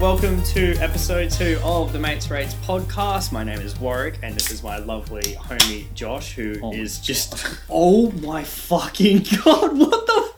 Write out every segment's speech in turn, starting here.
Welcome to episode two of the Mates Rates podcast. My name is Warwick, and this is my lovely homie Josh, who is Oh my just. Oh my fucking god! What the?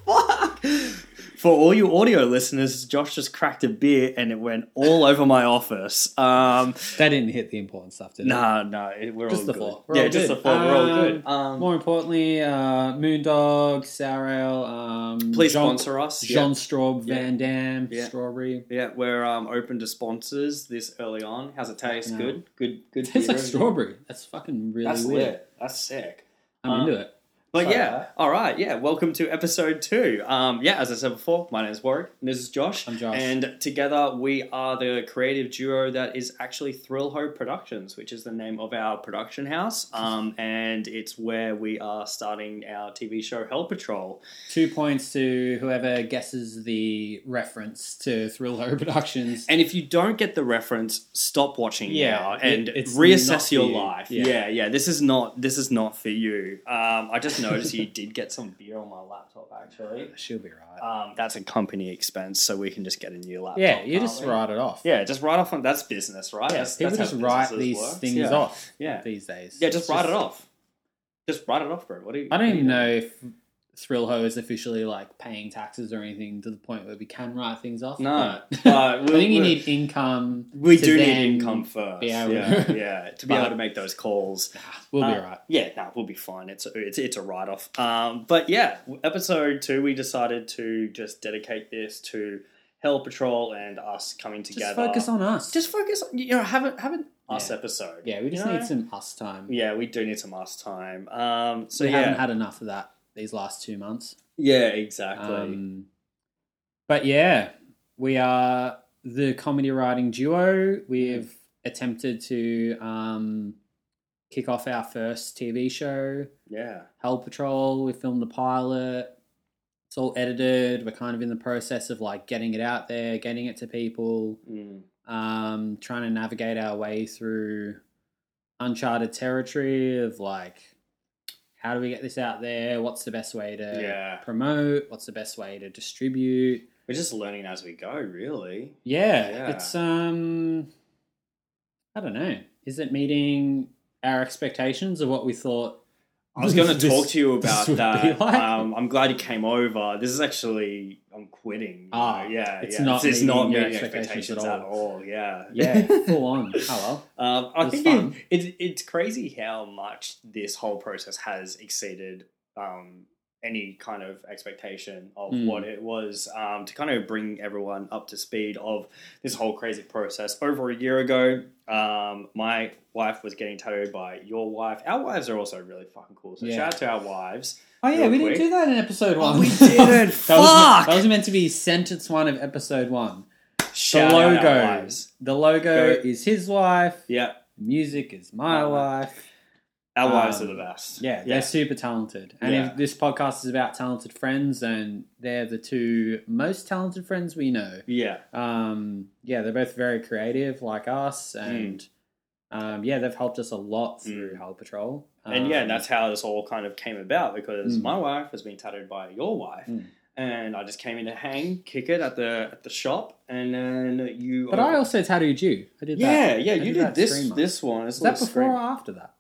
For all you audio listeners, Josh just cracked a beer and it went all over my office. Um, That didn't hit the important stuff, did it? nah, no, it- we're Just all the good. floor. We're yeah, all just good. the floor. We're all good. Um, Um, More importantly, uh, Moondog, Sour Ale, um, please Jean, sponsor us. Jean Straub, Yeah. Van Dam, Yeah. Strawberry. Yeah, we're um, open to sponsors this early on. How's it taste? No. Good, good, good. Tastes like strawberry. That's fucking really That's weird. lit. That's sick. I'm Um, into it. But yeah, that. all right, yeah. Welcome to episode two. Um, yeah, as I said before, my name is Warwick, and this is Josh. I'm Josh. and together we are the creative duo that is actually Thrill Ho Productions, which is the name of our production house. Um, and it's where we are starting our TV show Hell Patrol. Two points to whoever guesses the reference to Thrill Ho Productions. And if you don't get the reference, stop watching Yeah, now and it's reassess your you. life. Yeah. Yeah. yeah, This is not this is not for you. Um, I just noticed you did get some beer on my laptop actually. She'll be right. Um, that's a company expense, so we can just get a new laptop. yeah, you just we? write it off. Yeah, just write off on that's business, right? Yeah, that's, people that's just write these works. things yeah. off Yeah, these days. yeah, just write it off. Just write it off, bro. What do you? I don't even know if Thrill Ho is officially like paying taxes or anything to the point where we can write things off. No, but but I we- think you need income. We do need income first. be yeah, to- yeah, to be But- able to make those calls. Nah, we'll be Uh, right. Yeah, no, we'll be fine. It's a, it's it's a write off. Um, but yeah, episode two, we decided to just dedicate this to Hell Patrol and us coming together. Just focus on us. Just focus. on You know, have a have an us Yeah. episode. yeah, we just you know? need some us time. Yeah, we do need some us time. Um, so we yeah, haven't had enough of that these last two months. yeah, exactly. Um, but yeah, we are the comedy writing duo. We've attempted to um, kick off our first TV show. yeah, Hell Patrol. We filmed the pilot. It's all edited. We're kind of in the process of like getting it out there, getting it to people, mm, um, trying to navigate our way through uncharted territory of like, how do we get this out there? What's the best way to yeah. promote? What's the best way to distribute? We're just learning as we go, really. Yeah, Yeah. it's um, I don't know. Is it meeting our expectations of what we thought? I was going to this- talk to you about that. like? Um, I'm glad you came over. This is actually I'm quitting. Ah, yeah, it's yeah. not it's, it's not meeting expectations expectations, at at all. Yeah, Yeah, full on. Oh Um, I think it, it, it's crazy how much this whole process has exceeded um, any kind of expectation of Mm. what it was um, to kind of bring everyone up to speed of this whole crazy process. Over a year ago, um, my wife was getting tattooed by your wife. Our wives are also really fucking cool. So Yeah. shout out to our wives. Oh yeah, we quick. didn't do that in episode Oh, one. we didn't. that, was, Fuck. that was meant to be sentence one of episode one. Shout the logo. wives. The logo Go. is his wife. Yeah, Music is my Uh, wife. Our wives Um, are the best. Yeah, they're super talented. And Yeah. if this podcast is about talented friends, and they're the two most talented friends we know. yeah. Um, yeah, they're both very creative, like us, Mm. and um, yeah, they've helped us a lot through Hell Patrol. And yeah, Um, that's how this all kind of came about because Mm. my wife has been tattooed by your wife, Mm. and I just came in to hang, kick it at the at the shop, and then you. But I also tattooed you. I did that. yeah, yeah, I you did did this this one. Is that before scream- or after that?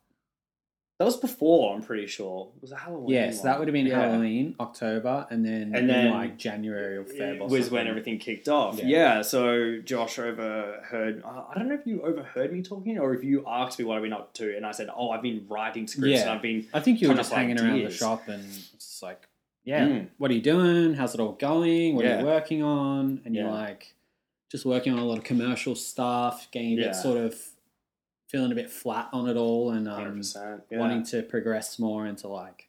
That was before. I'm pretty sure it was a Halloween. Yes, one. that would have been Yeah. Halloween, October, and then And in then like January or Feb. Or was when something. everything kicked off. Yeah. Yeah. so Josh overheard. I don't know if you overheard me talking or if you asked me what I've been up to, and I said, "Oh, I've been writing scripts and Yeah. I've been." I think you were Kind of just hanging around the ideas. shop and it's like, yeah, Mm. what are you doing? How's it all going? What are Yeah. you working on? And you're Yeah. like, just working on a lot of commercial stuff, getting a Yeah. bit sort of feeling a bit flat on it all, and um. Yeah. wanting to progress more into like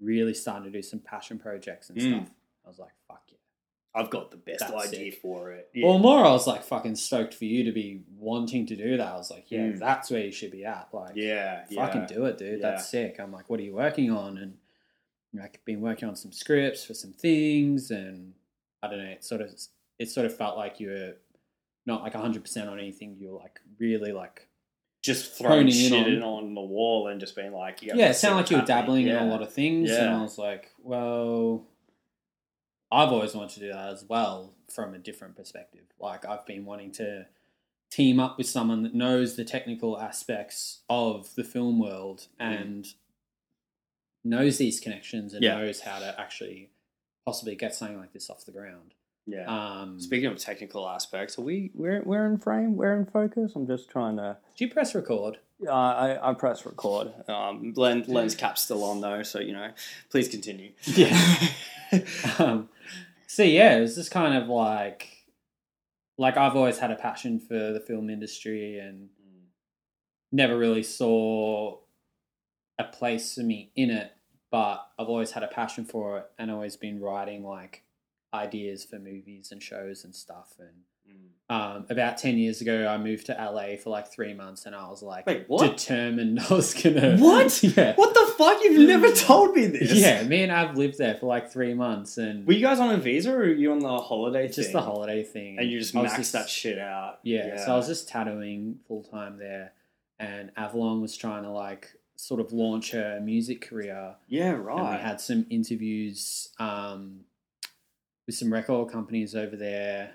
really starting to do some passion projects and Mm. stuff. I was like, fuck yeah. I've got the best That's idea sick. for it. Well, more I was like fucking stoked for you to be wanting to do that. I was like, yeah, Mm. that's where you should be at. Like, yeah, fucking yeah. do it, dude. Yeah. That's sick. I'm like, what are you working on? And you know, I've been working on some scripts for some things, and I don't know. It sort of it sort of felt like you were not like 100 percent on anything. You were like really like just throwing honing in shit on- in on the wall and just being like, yeah, yeah. It sounded like you were dabbling in a lot of things, and I was like, well. I've always wanted to do that as well from a different perspective. Like I've been wanting to team up with someone that knows the technical aspects of the film world Mm. and knows these connections and Yeah. knows how to actually possibly get something like this off the ground. Yeah. Um, Speaking of technical aspects, are we we're we're in frame, we're in focus. I'm just trying to. do you press record? Uh, I I press record. Um, lens lens cap's still on though, so you know. Please continue. Yeah. um, so yeah, it was just kind of like, like I've always had a passion for the film industry and never really saw a place for me in it, but I've always had a passion for it and always been writing like ideas for movies and shows and stuff. And um, about 10 years ago, I moved to LA for like three months and I was like Wait, what? determined I was gonna. What? Yeah. What the fuck? You've never told me this. Yeah, me and Av lived there for like three months and Were you guys on a visa or were you on the holiday? just thing? the holiday thing. And you just I was maxed just- that shit out. Yeah, so I was just tattooing full time there, and Avalon was trying to like sort of launch her music career, Yeah, right. and we had some interviews um, with some record companies over there,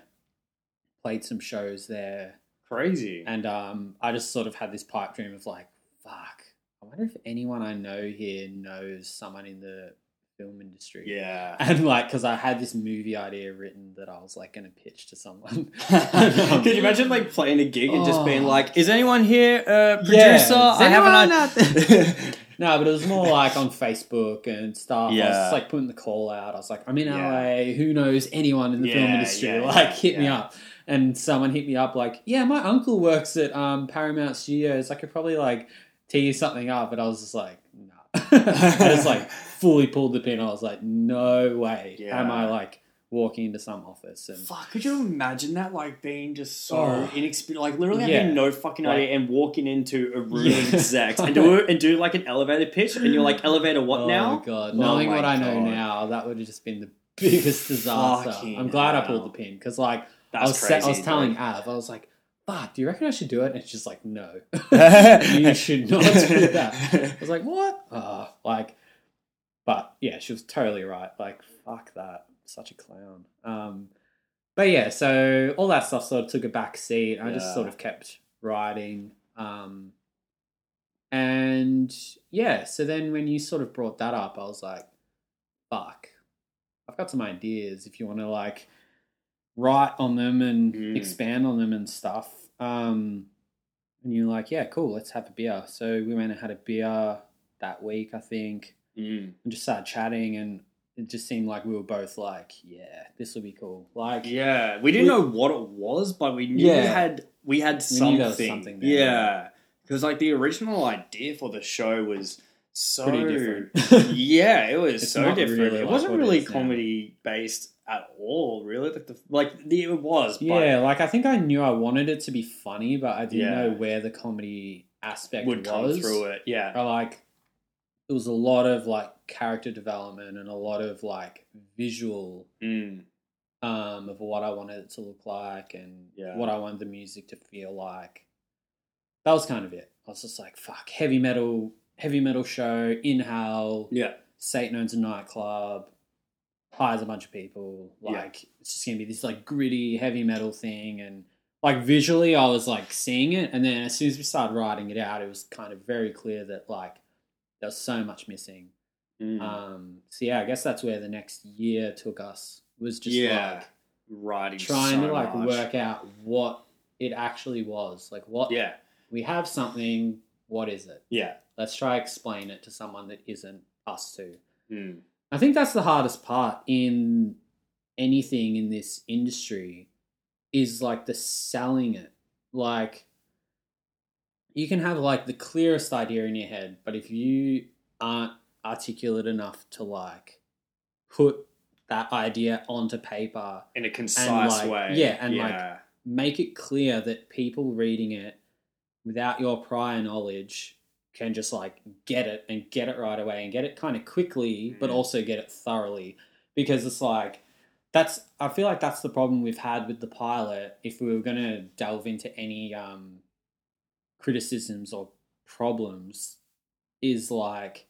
played some shows there, Crazy. and um, I just sort of had this pipe dream of like, fuck, I wonder if anyone I know here knows someone in the film industry. yeah. And like, because I had this movie idea written that I was like going to pitch to someone. Could you imagine like playing a gig and just being Oh. like, "Is anyone here a producer? Yeah, is I have an anyone idea." No, but it was more like on Facebook and stuff. I was just like putting the call out. I was like, I'm in Yeah. LA. Who knows anyone in the film industry? yeah, like, yeah, hit me up. And someone hit me up like, yeah, my uncle works at um, Paramount Studios. I could probably like tee something up. But I was just like, no. I just like fully pulled the pin. I was like, no way. Yeah. Am I like walking into some office and Fuck, could you imagine that? Like being just so Oh. inexperienced, like literally Yeah. having no fucking idea and walking into a room Yeah. and do and do like an elevator pitch, and you're like, elevator what oh now? god, Oh knowing my what I know God. now, that would have just been the biggest disaster. Fucking I'm glad I pulled the pin because like That's I was, crazy. I was telling dude. Av, I was like, "Fuck, do you reckon I should do it?" And she's like, "No, you should not do that." I was like, "What?" Uh, like, but yeah, she was totally right. Like, fuck that, such a clown. Um, but yeah, so all that stuff sort of took a back seat. I just Yeah. sort of kept writing. Um, and yeah, so then when you sort of brought that up, I was like, fuck, I've got some ideas if you want to like write on them and Mm. expand on them and stuff. Um, and you're like, yeah, cool, let's have a beer. So we went and had a beer that week, I think, Mm. and just started chatting. And it just seemed like we were both like, yeah, this will be cool. Like, Yeah, we didn't We- know what it was, but we knew we had we had something. was something there. Yeah, because like the original idea for the show was so pretty different. yeah, it was It's so different. really it like wasn't what it really now. comedy based at all. Really, like the like the, it was. But yeah, like I think I knew I wanted it to be funny, but I didn't Yeah. know where the comedy aspect would come through it. Yeah, I like there was a lot of like character development and a lot of like visual mm. um, of what I wanted it to look like and Yeah. what I wanted the music to feel like. That was kind of it. I was just like, fuck, heavy metal, heavy metal show in hell. yeah, Satan owns a nightclub, hires a bunch of people. Yeah. Like it's just gonna be this like gritty heavy metal thing, and like visually, I was like seeing it, and then as soon as we started writing it out, it was kind of very clear that like there was so much missing. Mm. Um, so yeah, I guess that's where the next year took us was just yeah, like writing trying so to like much. work out what it actually was. Like what Yeah, we have something. What is it? yeah, Let's try explain it to someone that isn't us too. mm. I think that's the hardest part in anything in this industry is like the selling it. Like you can have like the clearest idea in your head, but if you aren't articulate enough to like put that idea onto paper, in a concise like- way. yeah, and, like, make it clear that people reading it without your prior knowledge can just like get it and get it right away and get it kind of quickly, but Mhm. also get it thoroughly. Because it's like, that's, I feel like that's the problem we've had with the pilot. If we were going to delve into any um, criticisms or problems, is like,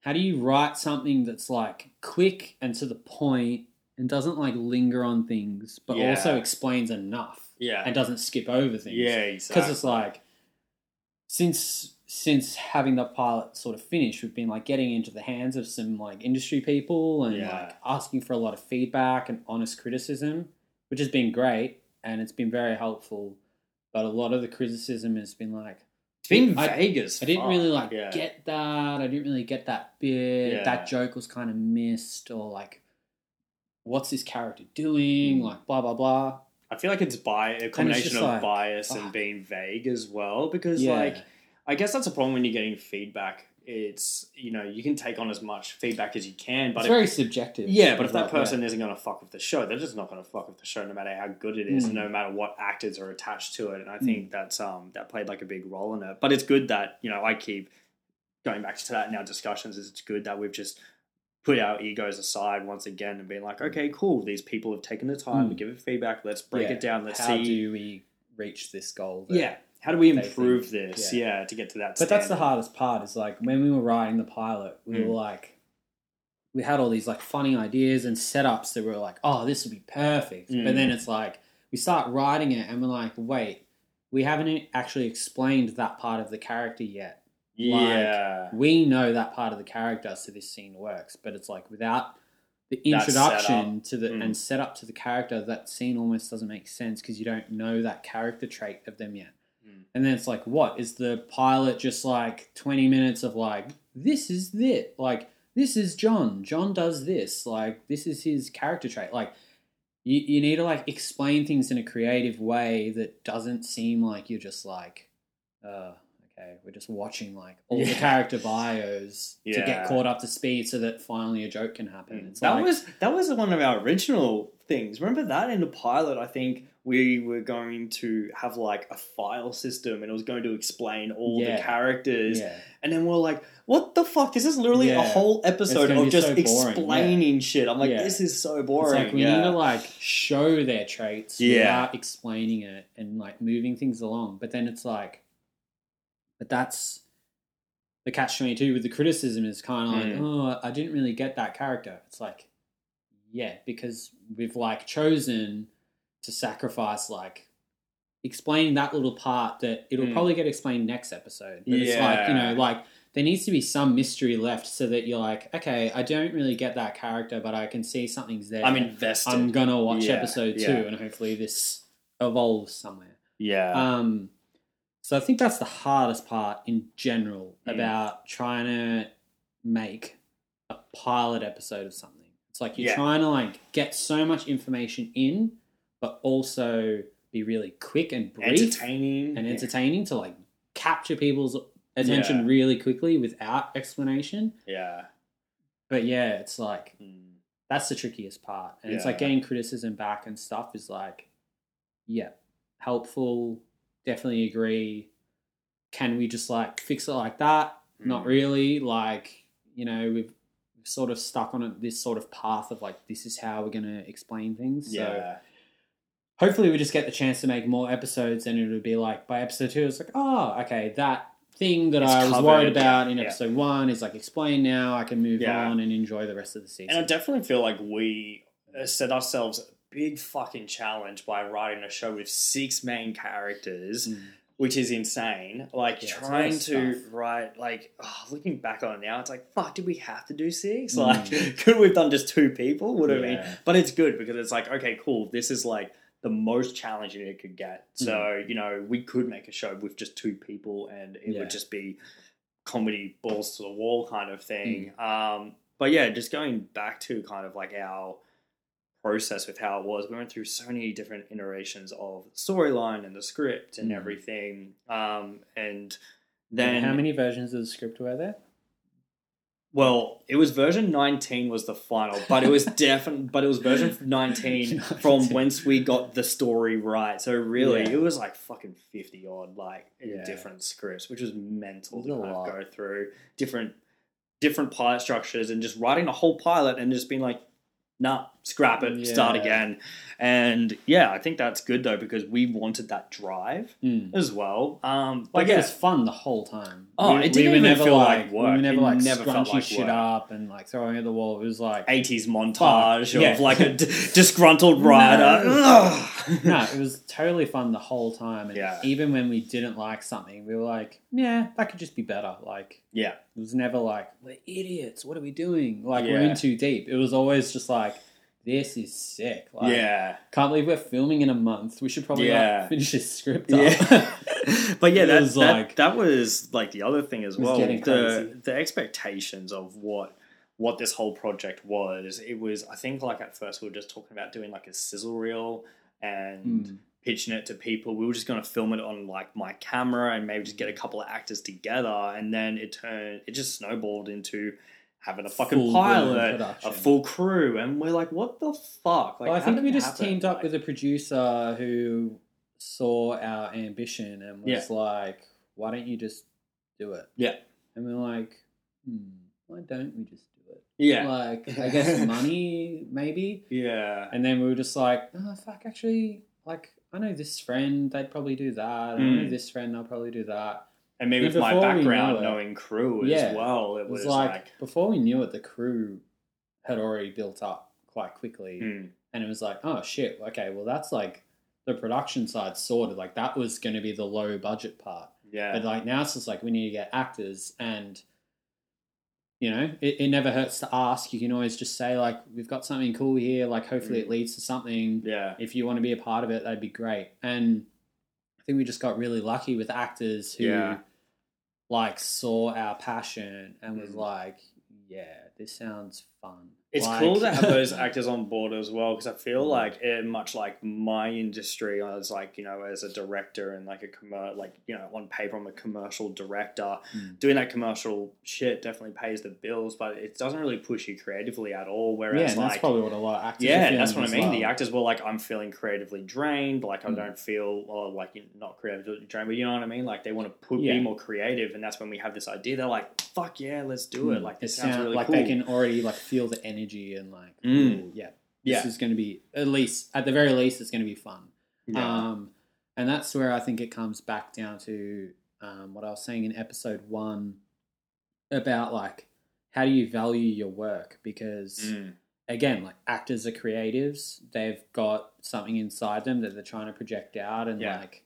how do you write something that's like quick and to the point and doesn't like linger on things, but Yeah. also explains enough Yeah. and doesn't skip over things. yeah, because exactly. it's like since since having the pilot sort of finished, we've been like getting into the hands of some like industry people and Yeah. like asking for a lot of feedback and honest criticism, which has been great and it's been very helpful. But a lot of the criticism has been like, it's been I- vague as I didn't fuck. really like yeah. get that. I didn't really get that bit. Yeah. That joke was kind of missed, or like, what's this character doing? Mm. Like blah blah blah. I feel like it's bi- a combination of like, bias and fuck. being vague as well because Yeah. like I guess that's a problem when you're getting feedback. It's you know you can take on as much feedback as you can, but it's if, very subjective. yeah, but if that person isn't going to fuck with the show, they're just not going to fuck with the show, no matter how good it is, Mm. no matter what actors are attached to it. And I Mm. think that's um that played like a big role in it. But it's good that you know I keep going back to that in our discussions. Is it's good that we've just put our egos aside once again and been like, okay, cool, these people have taken the time to Mm. give it feedback. Let's break Yeah. it down. Let's how see How do we reach this goal? that- yeah. How do we improve this? yeah. Yeah. to get to that. But that's the hardest part. Is like when we were writing the pilot, we Mm. were like, we had all these like funny ideas and setups that were like, oh, this would be perfect. Mm. But then it's like we start writing it and we're like, wait, we haven't actually explained that part of the character yet. Yeah. we know that part of the character so this scene works but it's like without the introduction to the Mm. and setup to the character that scene almost doesn't make sense because you don't know that character trait of them yet. And then it's like what? Is the pilot just like 20 minutes of like this is it like this is john. John does this. Like this is his character trait. Like you, you need to like explain things in a creative way that doesn't seem like you're just like uh okay we're just watching like all the character bios to get caught up to speed so that finally a joke can happen. It's that like, was that was one of our original things. Remember that in the pilot? I think we were going to have like a file system, and it was going to explain all Yeah. the characters. yeah And then we're like, "What the fuck? This is literally a whole episode of just so explaining shit." I'm like, Yeah. "This is so boring. It's boring." like we yeah. need to like show their traits Yeah. without explaining it and like moving things along. But then it's like, but that's the catch twenty two with the criticism is kind of like, Mm. oh, I didn't really get that character. It's like, yeah, because we've like chosen to sacrifice like explaining that little part that it'll Mm. probably get explained next episode. But it's like you know like there needs to be some mystery left so that you're like, okay, I don't really get that character, but I can see something's there. I'm invested. I'm gonna watch Yeah, episode two, yeah. and hopefully this evolves somewhere. yeah. Um, so I think that's the hardest part in general Mm. about trying to make a pilot episode of something. It's like you're Yeah. trying to like get so much information in, but also be really quick and brief entertaining and entertaining to like capture people's attention Yeah. really quickly without explanation. Yeah. But yeah, it's like Mm. that's the trickiest part. And it's like getting criticism back and stuff is like, yeah, helpful. Definitely agree. Can we just like fix it like that? Not Mm. really. Like, you know, we've sort of stuck on this sort of path of like, this is how we're going to explain things. So Yeah. Hopefully we just get the chance to make more episodes and it'll be like, by episode two, it's like, oh, okay, that thing that It's I was covered, worried about in yeah. episode one is like explained now. I can move Yeah. on and enjoy the rest of the season. And I definitely feel like we uh, set ourselves a big fucking challenge by writing a show with six main characters, Mm. which is insane. Like Yeah, it's a lot trying to stuff. write, like oh, looking back on it now, it's like fuck. Did we have to do six? Mm. Like, could we have done just two people? Would have been. But it's good because it's like okay, cool. This is like the most challenging it could get. So Mm. you know, we could make a show with just two people, and it Yeah. would just be comedy balls to the wall kind of thing. Mm. Um, but yeah, just going back to kind of like our process with how it was, we went through so many different iterations of storyline and the script and Mm. everything. Um, and And then how many versions of the script were there? Well, it was version 19 was the final, but it was definitely, but it was version 19 from whence we got the story right. So really, Yeah. it was like fucking 50 odd, like Yeah. different scripts, which was mental to kind of go through different, different pilot structures and just writing a whole pilot and just being like, nah, scrap it, start again. And yeah, I think that's good though because we wanted that drive Mm. as well. Um, but Like yeah, it was fun the whole time. Oh, we, it didn't we even never feel like, like We work. were never It like never felt like shit work. up and like throwing at the wall. It was like 80s montage Yeah. of like a d- disgruntled rider. Ugh. no, it was totally fun the whole time. And Yeah. even when we didn't like something, we were like, yeah, that could just be better. Like yeah, it was never like we're idiots. What are we doing? Like we're in too deep. It was always just like this is sick. Like, yeah, Can't believe we're filming in a month. We should probably Yeah. like, finish this script up. yeah. but yeah, that, was that, like- that was like the other thing as was well. getting The crazy. the expectations of what what this whole project was. It was I think like at first we were just talking about doing like a sizzle reel and Mm. pitching it to people. We were just going to film it on like my camera and maybe just get a couple of actors together, and then it turned. It just snowballed into having a fucking Full-blown pilot, a full crew, and we're like, what the fuck? Like, well, I think we just happen? teamed up Like- with a producer who saw our ambition and was like, "Why don't you just do it?" Yeah. and we're like, "Hmm, why don't we just do it?" yeah, Like, I guess money, maybe. yeah, And then we were just like, "Oh fuck, actually, like, I know this friend, they'd probably do that. And I know Mm. this friend, they'll probably do that." And maybe And with my background, it- knowing crew as well, it It was was, like, like, before we knew it, the crew had already built up quite quickly. hmm, and it was like, oh shit, okay, well that's like the production side sorted. Like that was going to be the low budget part, yeah, but like now it's just like we need to get actors, and you know, it, it never hurts to ask. You can always just say like, we've got something cool here. Like hopefully it leads to something. yeah, If you want to be a part of it, that'd be great. And I think we just got really lucky with actors who Yeah. Like saw our passion and was Mm. like, yeah, this sounds fun. It's Like- cool to have those actors on board as well because I feel Mm. like, eh, much like my industry, as like you know, as a director and like a commer like you know, on paper, I'm a commercial director. Mm. Doing that commercial shit definitely pays the bills, but it doesn't really push you creatively at all. yeah, Whereas, and like, that's probably what a lot of actors. yeah, that's what I mean. well. The actors were like, I'm feeling creatively drained. Like, I Mm. don't feel, or like, not creatively drained, but you know what I mean? Like, they want to put, Yeah. be more creative. And that's when we have this idea. They're like, fuck yeah, let's do it. Mm. Like, this It sounds sound- really like cool. they can already like feel the energy and like, Mm. ooh, yeah, this Yeah. is going to be at least at the very least it's going to be fun. yeah. Um, and that's where I think it comes back down to um, what I was saying in episode one about like how do you value your work because Mm. again like actors are creatives they've got something inside them that they're trying to project out and Yeah. like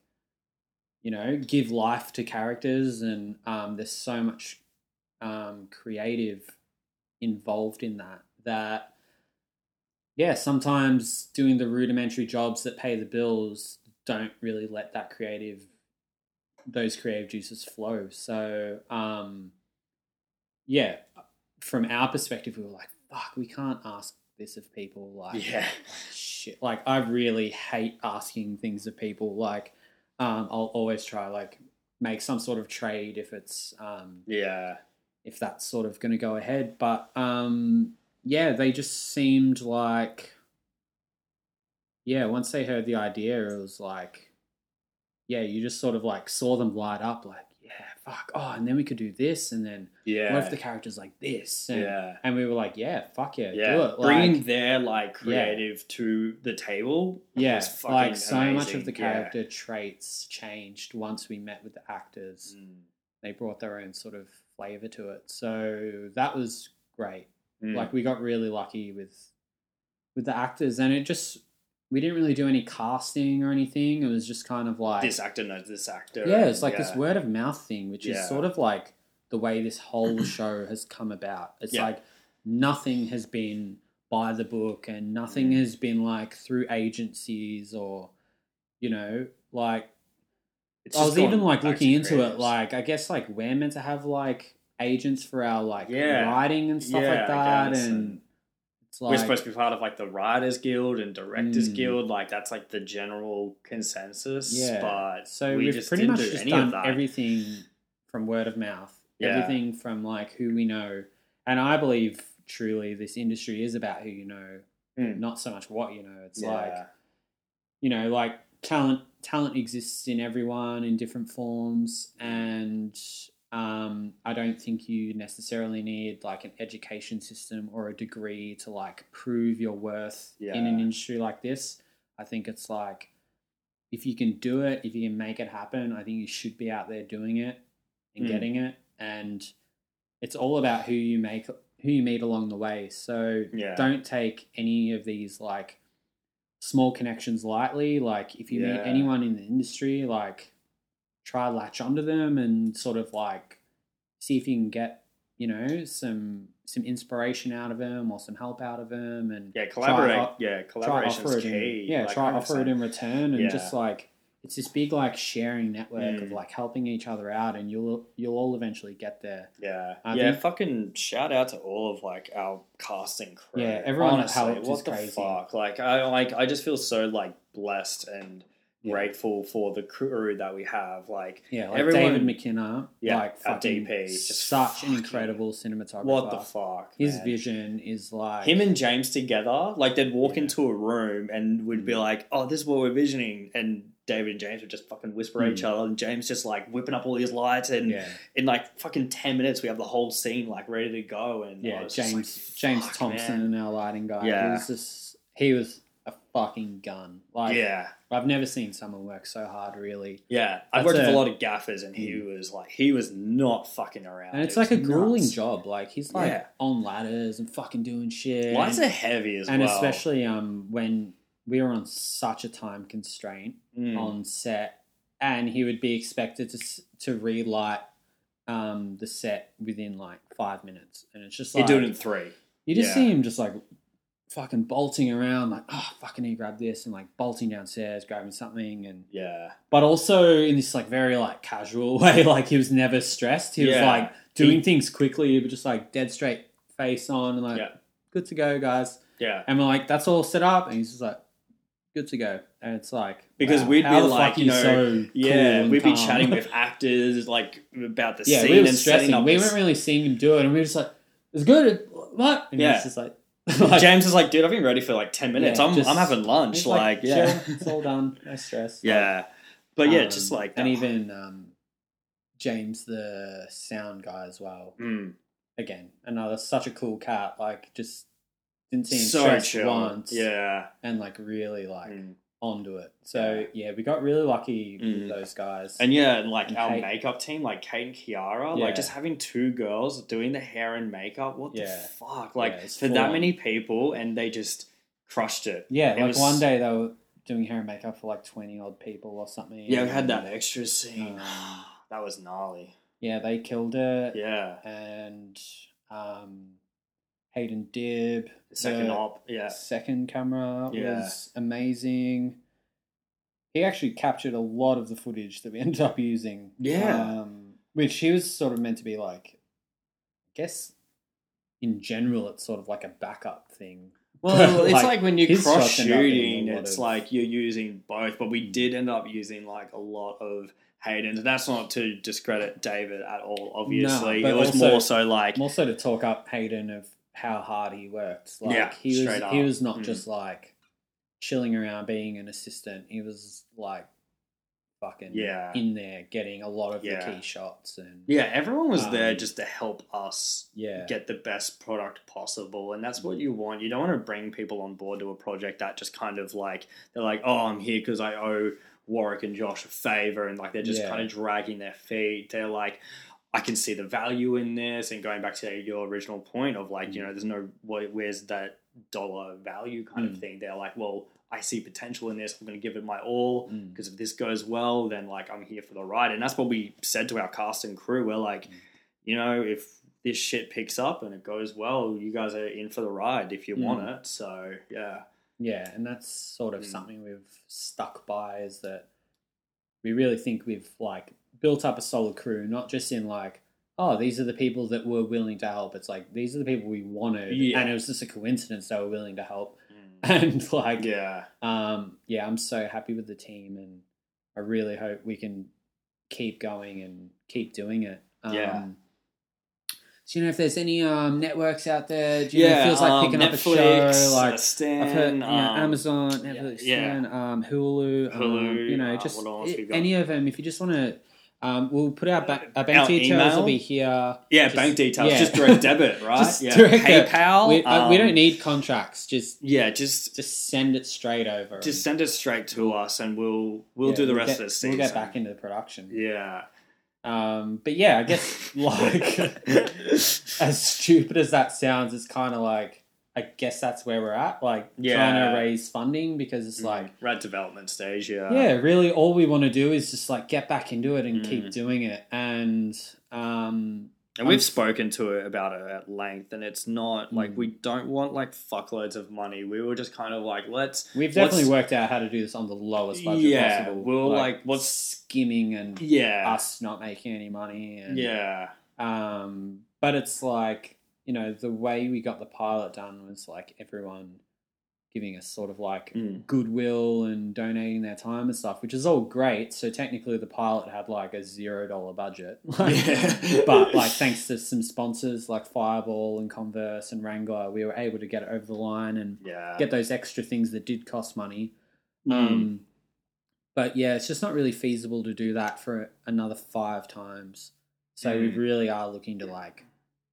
you know give life to characters and um, there's so much um, creative involved in that that yeah sometimes doing the rudimentary jobs that pay the bills don't really let that creative those creative juices flow so um yeah from our perspective we were like fuck we can't ask this of people like Yeah. shit like i really hate asking things of people like um i'll always try like make some sort of trade if it's um Yeah. if that's sort of going to go ahead. But um, yeah, they just seemed like, yeah, once they heard the idea, it was like, yeah, you just sort of like saw them light up, like, yeah, fuck, oh, and then we could do this, and then Yeah. what if the character's like this? And, yeah. and we were like, yeah, fuck yeah, Yeah. do it. Bringing Like, their like creative to the table. yeah, like so much of the Yeah. character traits changed once we met with the actors. Mm. They brought their own sort of flavor to it, so that was great. Mm. like we got really lucky with with the actors and it just we didn't really do any casting or anything it was just kind of like this actor knows this actor. yeah it's like this word of mouth thing which Yeah. is sort of like the way this whole show has come about it's Yeah. like nothing has been by the book and nothing Mm. has been like through agencies or you know like It's I was even like looking to into it like I guess like we're meant to have like agents for our like Yeah. writing and stuff Yeah, like that and it's like we're supposed to be part of like the Writers Guild and Directors Mm. Guild. Like that's like the general consensus. Yeah. But So we we've just pretty didn't much do just any of done that. everything from word of mouth. Yeah. Everything from like who we know. And I believe truly this industry is about who you know, Mm. not so much what you know. It's like you know, like talent talent exists in everyone in different forms and um, I don't think you necessarily need like an education system or a degree to like prove your worth in an industry like this. I think it's like if you can do it, if you can make it happen, I think you should be out there doing it and Mm. getting it. And it's all about who you make who you meet along the way. So Yeah. don't take any of these like small connections lightly. Like if you meet anyone in the industry, like try latch onto them and sort of like see if you can get you know some some inspiration out of them or some help out of them and Yeah, collaborate. o- yeah, try collaboration is key. in, yeah like, try offer it in return and Yeah. just like it's this big like sharing network of Mm. like helping each other out and you'll you'll all eventually get there Yeah, I yeah. think- fucking shout out to all of like our casting crew. Yeah, everyone Honestly, what the crazy. fuck? Like I like I just feel so like blessed and Yeah. grateful for the crew that we have. Like yeah like Everyone- David McKenna Yeah, like fucking DP, just such an incredible cinematographer what the fuck? his man? vision is like Him and James together, like they'd walk Yeah. into a room and we'd be Mm. like, "Oh, this is what we're visioning," and David and James would just fucking whisper at each Mm. other, and James just like whipping up all these lights, and yeah in like fucking ten minutes we have the whole scene like ready to go. And yeah James like, James Thompson man." our lighting guy Yeah. he was just he was fucking gun like yeah, I've never seen someone work so hard really yeah. I've That's worked with a- lot of gaffers, and he was like, he was not fucking around. and it's It like a was grueling job like he's like Yeah. on ladders and fucking doing shit Lights are heavy as and well, especially um when we were on such a time constraint Mm. on set, and he would be expected to to relight um, the set within like five minutes, and it's just like you do it in three. you just yeah. see him just like fucking bolting around, like oh fucking he grabbed this, and like bolting downstairs, grabbing something, and Yeah, but also in this like very like casual way, like he was never stressed. He was Yeah. like doing things quickly, but just like dead straight face on, and like Yeah. good to go, guys. yeah. And we're like, that's all set up. And he's just like, good to go. And it's like, Because wow, we'd how be the like, you are know, so Yeah, and we'd be calm? chatting with actors like about the yeah, scene we were and setting stressing. up. We this- weren't really seeing him do it. And we were just like, it's good. What? And Yeah. he's just like, like James is like, dude, I've been ready for like ten minutes. Yeah, I'm just- I'm having lunch. he's Like, yeah, chill, it's all done. No stress. yeah. But yeah, Um, just like and that. even um, James, the sound guy as well. Mm, Again, another such a cool cat. Like, just didn't seem him so stressed chill. once. Yeah. and like really like Mm. Onto it. So yeah, we got really lucky Mm. with those guys. And yeah, and like And our Kate- makeup team, like Kate and Kiara, Yeah. like just having two girls doing the hair and makeup. What the fuck? Like Yeah, it's for full that on. many people, and they just crushed it. Yeah, It like was- one day they were doing hair and makeup for like twenty odd people or something. Yeah, we had that extra scene. Um, that was gnarly. Yeah, they killed it. Yeah. And um, Hayden Dibb, The second the op. Yeah. second camera Yeah. was amazing. He actually captured a lot of the footage that we ended up using. Yeah. Um, which he was sort of meant to be like, I guess in general, it's sort of like a backup thing. Well, it's Like, when you're cross shots end up being shooting, it's of- like you're using both, but we did end up using like a lot of Hayden's. And that's not to discredit David at all, obviously. but it was also- more so like, I'm also to talk up Hayden of how hard he worked. Like Yeah, he was straight he was not Mm. just like chilling around being an assistant. He was like fucking Yeah. in there getting a lot of Yeah. the key shots and yeah, everyone was there Um, just to help us yeah. get the best product possible. And that's what you want. You don't want to bring people on board to a project that just kind of like, they're like, oh, I'm here because I owe Warwick and Josh a favor. And like, they're just Yeah. kind of dragging their feet. They're like, I can see the value in this. And going back to your original point of like, you Mm. know, there's no, wh- where's that dollar value kind of Mm. thing. They're like, well, I see potential in this. I'm going to give it my all Mm. because if this goes well, then like I'm here for the ride. And that's what we said to our cast and crew. We're like, Mm. you know, if this shit picks up and it goes well, you guys are in for the ride if you Mm. want it. So yeah, Yeah, and that's sort of Mm. something we've stuck by is that we really think we've like built up a solid crew, not just in like, oh, these are the people that were willing to help. It's like these are the people we wanted, Yeah. and it was just a coincidence they were willing to help. And like, yeah, um, yeah, I'm so happy with the team, and I really hope we can keep going and keep doing it. Um, Yeah. Do you know if there's any um, networks out there? Do you know yeah. it feels like um, picking up a Netflix, show? Like uh, Stan, I've heard, yeah, um, Amazon, Netflix, yeah. Stan, um, Hulu, Hulu, you know, uh, just what else we got? any of them. If you just want to Um, we'll put our, ba- our bank Our details will be here. Yeah, Just- bank details, yeah. just direct debit, right? Just yeah, direct. PayPal. We, uh, we um, don't need contracts. Just Yeah, just just send it straight over. just send it straight to us, and we'll we'll Yeah, do the we'll rest get, of the season. We'll get back into the production. Yeah. Um, but yeah, I guess like as stupid as that sounds, it's kind of like I guess that's where we're at. Like trying to raise funding because it's like Like red development stage, yeah. yeah, really all we want to do is just like get back into it and Mm. keep doing it. And um, And we've I'm- spoken to it about it at length, and it's not like Mm. we don't want like fuckloads of money. We were just kind of like, let's we've definitely worked out how to do this on the lowest budget Yeah, possible. we'll, like, what's- skimming and yeah, us not making any money and yeah, Um, but it's like you know the way we got the pilot done was like everyone giving us sort of like Mm. goodwill and donating their time and stuff, which is all great. So technically, the pilot had like a zero dollar budget, Like, Yeah. but like thanks to some sponsors like Fireball and Converse and Wrangler, we were able to get it over the line and yeah. get those extra things that did cost money. Mm. Um, but yeah, it's just not really feasible to do that for another five times. So we Mm. really are looking to like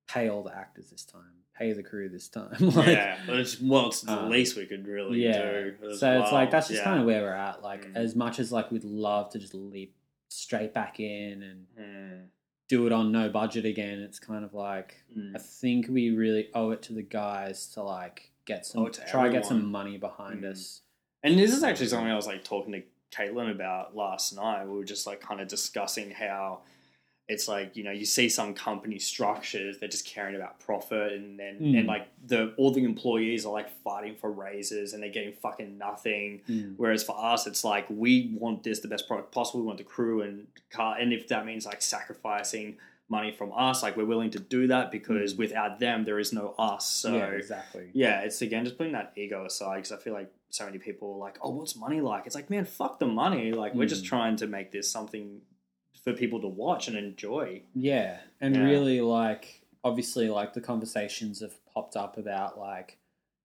pay all the actors this time, pay the crew this time. like, yeah, it's, well, it's the Um, least we could really yeah. do. So it's like that's just Yeah. kind of where we're at. Like Mm. as much as like we'd love to just leap straight back in and Mm. do it on no budget again, it's kind of like Mm. I think we really owe it to the guys to like get some to try to get some money behind Mm. us. And this is actually something I was like talking to Caitlin about last night. We were just like kind of discussing how it's like you know you see some company structures they're just caring about profit and then Mm. and like the all the employees are like fighting for raises and they're getting fucking nothing. Mm. Whereas for us, it's like we want this the best product possible. We want the crew and car, and if that means like sacrificing money from us, like we're willing to do that because without them, there is no us. So Mm. yeah, exactly. yeah, it's again just putting that ego aside because I feel like so many people are like, "Oh, what's money like?" It's like, man, fuck the money. Like we're just Mm. trying to make this something for people to watch and enjoy. Yeah, and Yeah. really like obviously like the conversations have popped up about like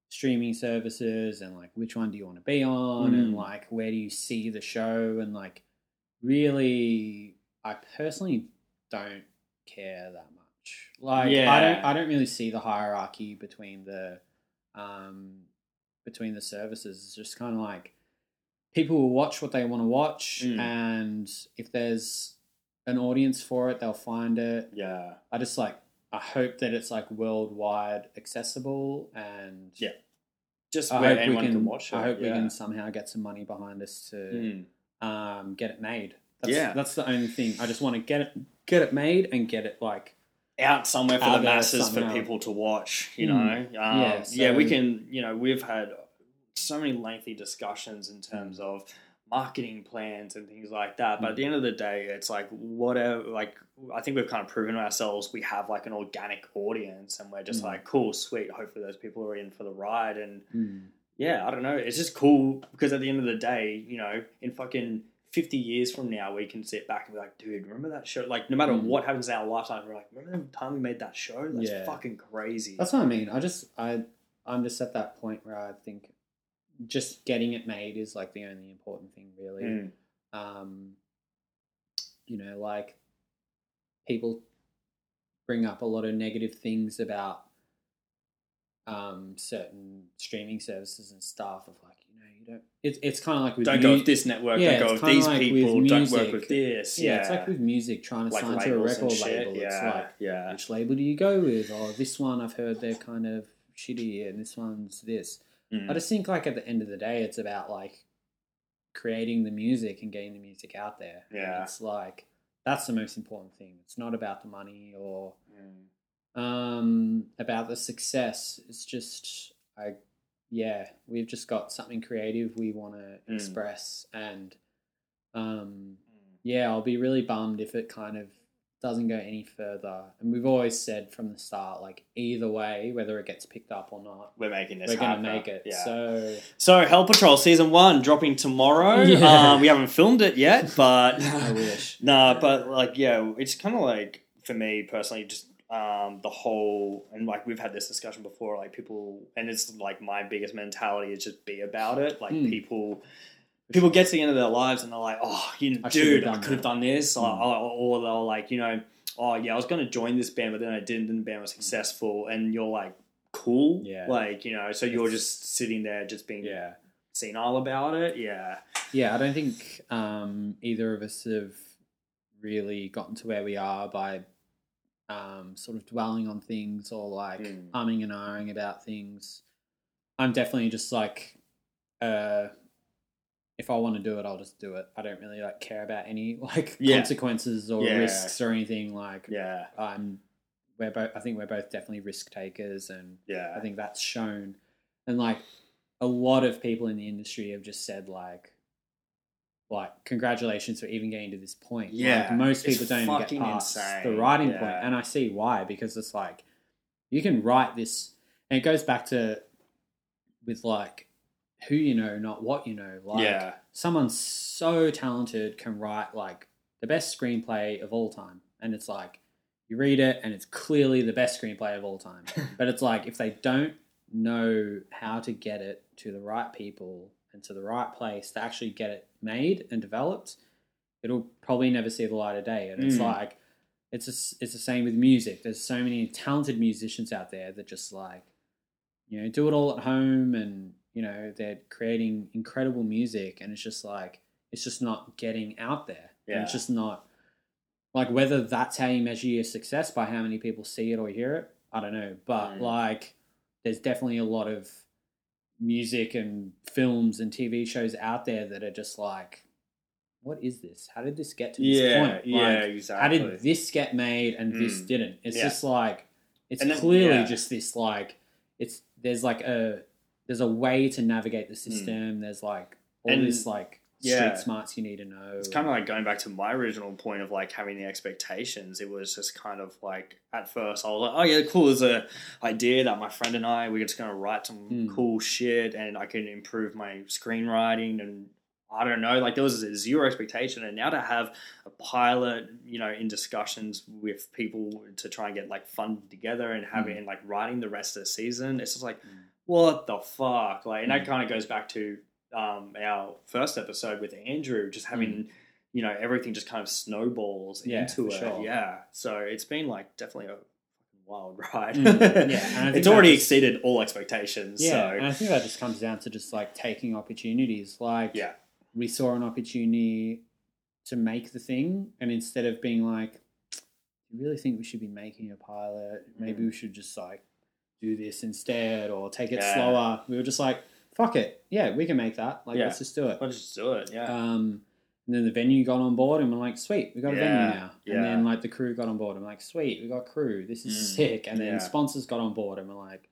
streaming services and like which one do you want to be on and Mm. like where do you see the show and like really I personally don't care that much. Like I don't I don't really see the hierarchy between the um between the services. It's just kind of like people will watch what they want to watch Mm. and if there's an audience for it, they'll find it. Yeah, I just like I hope that it's like worldwide accessible and Yeah, just I where anyone can, can, watch it. I hope we can somehow get some money behind us to Mm. um, get it made. That's, Yeah. that's the only thing. I just want to get it get it made and get it like out somewhere for Out the masses for people to watch. You Mm. know, um, Yeah, yeah, we can. You know, we've had so many lengthy discussions in terms Mm. of marketing plans and things like that. But at the end of the day, it's like whatever. Like I think we've kind of proven ourselves we have like an organic audience, and we're just Mm. like, cool, sweet. Hopefully, those people are in for the ride, and hmm, yeah, I don't know. It's just cool because at the end of the day, you know, in fucking 50 years from now, we can sit back and be like, dude, remember that show? Like, no matter Mm. what happens in our lifetime, we're like, remember the time we made that show? That's Yeah. fucking crazy. That's what I mean. I just I I'm just at that point where I think just getting it made is like the only important thing really. Mm. um, you know, like people bring up a lot of negative things about um, certain streaming services and stuff of like, you know, you don't. It's it's kind of like with Don't mu- go with this network, Yeah, don't go with these like with people, don't work with this. Yeah, Yeah, it's like with music trying to Like sign to a record label. It's like, yeah. which label do you go with? Oh, this one I've heard they're kind of shitty, and this one's this. Mm. I just think like at the end of the day, it's about like creating the music and getting the music out there. And Yeah. it's like that's the most important thing. It's not about the money or Mm. um, about the success. It's just I, yeah, we've just got something creative we want to Mm. express, and um, Mm. yeah, I'll be really bummed if it kind of doesn't go any further. And we've always said from the start, like either way, whether it gets picked up or not, We're making this we're gonna make it. Yeah. So So, Hell Patrol season one dropping tomorrow. Yeah. Uh, we haven't filmed it yet, but I wish. Nah, but like, yeah, it's kind of like for me personally, just um, the whole and like we've had this discussion before. Like people, and it's like my biggest mentality is just be about it. Like Mm. people people get to the end of their lives and they're like, oh, you know, I dude, I could have done this, or, Mm. or, or they're like, you know, oh yeah, I was going to join this band, but then I didn't, and the band was Mm. successful, and you're like, cool, Yeah. like you know, so you're It's- just sitting there, just being Yeah. senile about it, yeah, Yeah, I don't think um, either of us have really gotten to where we are by um, sort of dwelling on things or like Mm. umming and ahhing about things. I'm definitely just like, uh, if I want to do it, I'll just do it. I don't really like care about any like Yeah. consequences or Yeah. risks or anything. Like, yeah, I'm, we're both. I think we're both definitely risk takers, and yeah, I think that's shown. And like a lot of people in the industry have just said like like congratulations for even getting to this point. Yeah, Like most it's people don't even get past insane, the writing yeah. point. And I see why, because it's like you can write this and it goes back to with like who you know, not what you know. Like yeah, someone so talented can write like the best screenplay of all time. And it's like you read it and it's clearly the best screenplay of all time. But it's like if they don't know how to get it to the right people and to the right place to actually get it made and developed, it'll probably never see the light of day. And it's Mm. like it's a, it's the same with music. There's so many talented musicians out there that just like you know do it all at home and you know they're creating incredible music and it's just like it's just not getting out there. And it's just not like whether that's how you measure your success by how many people see it or hear it. I don't know, but Mm. like there's definitely a lot of music and films and TV shows out there that are just like, what is this? How did this get to this yeah, point? yeah, Like, exactly. how did this get made and this Mm. didn't? It's Yeah. just like it's then- clearly yeah. just this like it's there's like a there's a way to navigate the system. There's like all Hmm. And- this like yeah. street smarts you need to know. It's kind of like going back to my original point of like having the expectations. It was just kind of like at first I was like, oh yeah, cool. There's a idea that my friend and I we're just gonna write some Mm. cool shit and I can improve my screenwriting and I don't know. Like there was a zero expectation, and now to have a pilot, you know, in discussions with people to try and get like funded together and having and like writing the rest of the season, it's just like, Mm. What the fuck? Like, and that Mm. kind of goes back to um, our first episode with Andrew, just having you know everything just kind of snowballs Mm. Yeah, into it. sure. Yeah, so it's been like definitely a fucking wild ride. Mm, yeah, and it's already just- exceeded all expectations. Yeah, and so I think that just comes down to just like taking opportunities. Like, Yeah. we saw an opportunity to make the thing, and instead of being like, "Do you really think we should be making a pilot? Maybe Mm. we should just like do this instead, or take it Yeah. slower." We were just like, "Fuck it, yeah, we can make that. Like, Yeah. let's just do it." let's just do it. Yeah, Um, and then the venue got on board, and we're like, "Sweet, we got a venue now." yeah. And then like the crew got on board, and we're like, "Sweet, we got crew. This is Mm, sick." And then yeah. sponsors got on board, and we're like,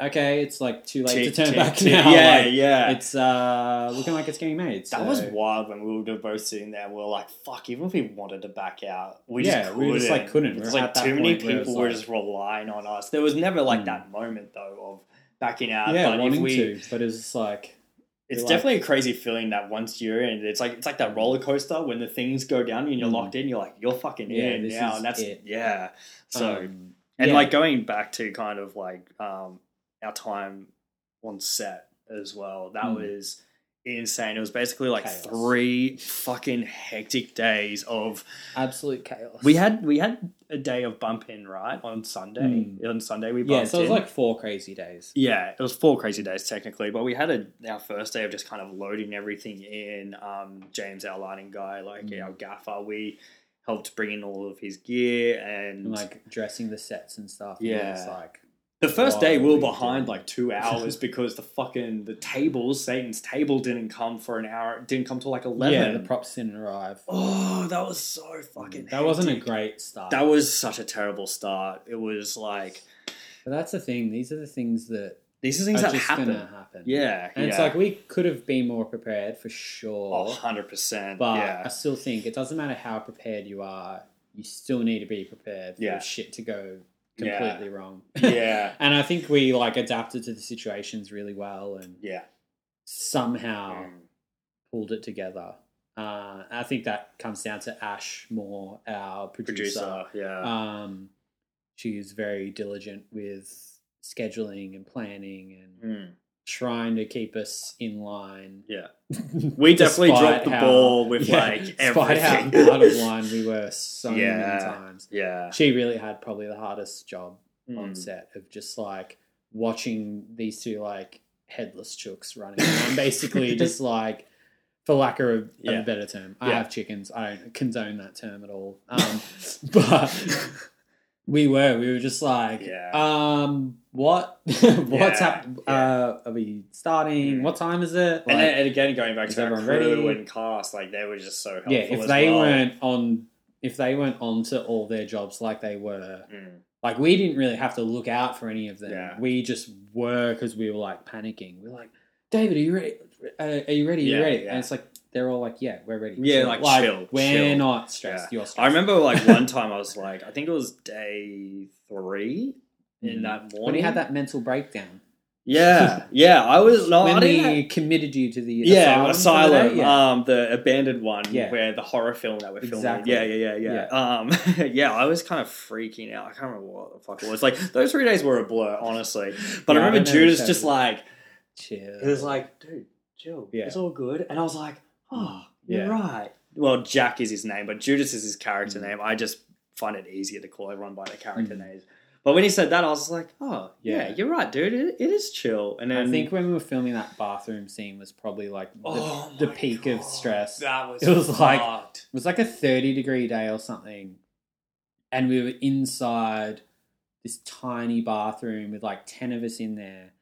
"Okay, it's like too late Tick, to turn tick, back tick. now." Yeah, Like, yeah. it's uh looking like it's getting made. that was wild when we were both sitting there. We were like, "Fuck!" Even if we wanted to back out, we Yeah, just we couldn't. just, like, couldn't. We It's like too many people were like- just relying on us. There was never like Mm. that moment though of backing out. yeah, but wanting we, to, but it's just like It's like- definitely a crazy feeling that once you're in, it's like it's like that roller coaster when the things go down and you're Mm. locked in. You're like you're fucking Yeah, in now, and that's it. yeah. So um, and yeah. like going back to kind of like um, our time on set as well. That Mm. was insane. It was basically like Chaos. three fucking hectic days of absolute chaos. we had we had a day of bump in right on Sunday. Mm. On Sunday we bumped yeah, so it was in. like four crazy days. Yeah, it was four crazy days technically, but we had a our first day of just kind of loading everything in. Um, James, our lighting guy, like Mm. our gaffer, we helped bring in all of his gear and, And like dressing the sets and stuff. and it was Yeah. like the first day we are were behind like two hours because the fucking the tables, Satan's table didn't come for an hour. It didn't come till like eleven. yeah, the props didn't arrive. oh, that was so fucking. that wasn't a great start. That was such a terrible start. It was like but that's the thing. These are the things that these are are things that just happen. happen. Yeah, and yeah. it's like we could have been more prepared for sure. oh, 100 percent. But Yeah, I still think it doesn't matter how prepared you are, you still need to be prepared for Yeah. shit to go Yeah. completely wrong. yeah, and I think we like adapted to the situations really well and yeah. somehow Mm. pulled it together. Uh, I think that comes down to Ash Moore, our producer. producer. Yeah, Um, she's very diligent with scheduling and planning and Mm. Trying to keep us in line. Yeah. We definitely dropped the how- ball with yeah, like despite everything. how out of line we were so Yeah. many times. yeah. She really had probably the hardest job on Mm. set of just like watching these two like headless chooks running around, basically just like for lack of, of Yeah. a better term. I have chickens. I don't condone that term at all. Um, but we were, we were just like, Yeah. um, what? What's Yeah, happening? Uh, are we starting? What time is it? and, Like, then, and again, going back to our everyone crew ready? and cast, like they were just so helpful. yeah, if they well. weren't on, if they weren't onto all their jobs like they were, Mm. like we didn't really have to look out for any of them. Yeah. We just were because we were like panicking. We are like, David, are you ready? Uh, are you ready? Are you Yeah, ready? yeah. And it's like they're all like, yeah, we're ready. Yeah, like, chill, We're chill. not stressed. Yeah. You're stressed. I remember like one time I was like, I think it was day three in Mm. that morning. when he had that mental breakdown. Yeah, yeah. I was no, I when didn't we have- committed you to the yeah, asylum, asylum, the yeah. um, the abandoned one, Yeah. where the horror film that we're filming. Exactly. Yeah, yeah, yeah, yeah. Um, yeah, I was kind of freaking out. I can't remember what the fuck it was. Like those three days were a blur, honestly. But Yeah, I I remember don't Judas just like Chill. he was like, "Dude, chill. Yeah. It's all good." And I was like, "Oh, you're Yeah. right." Well, Jack is his name, but Judas is his character Mm. name. I just find it easier to call everyone by their character Mm. names. But when he said that, I was like, "Oh, yeah, Yeah. you're right, dude. It, it is chill." And then I think when we were filming that bathroom scene was probably like the, Oh the peak of stress. That was It was like- It was like a 30 degree day or something. And we were inside this tiny bathroom with like 10 of us in there.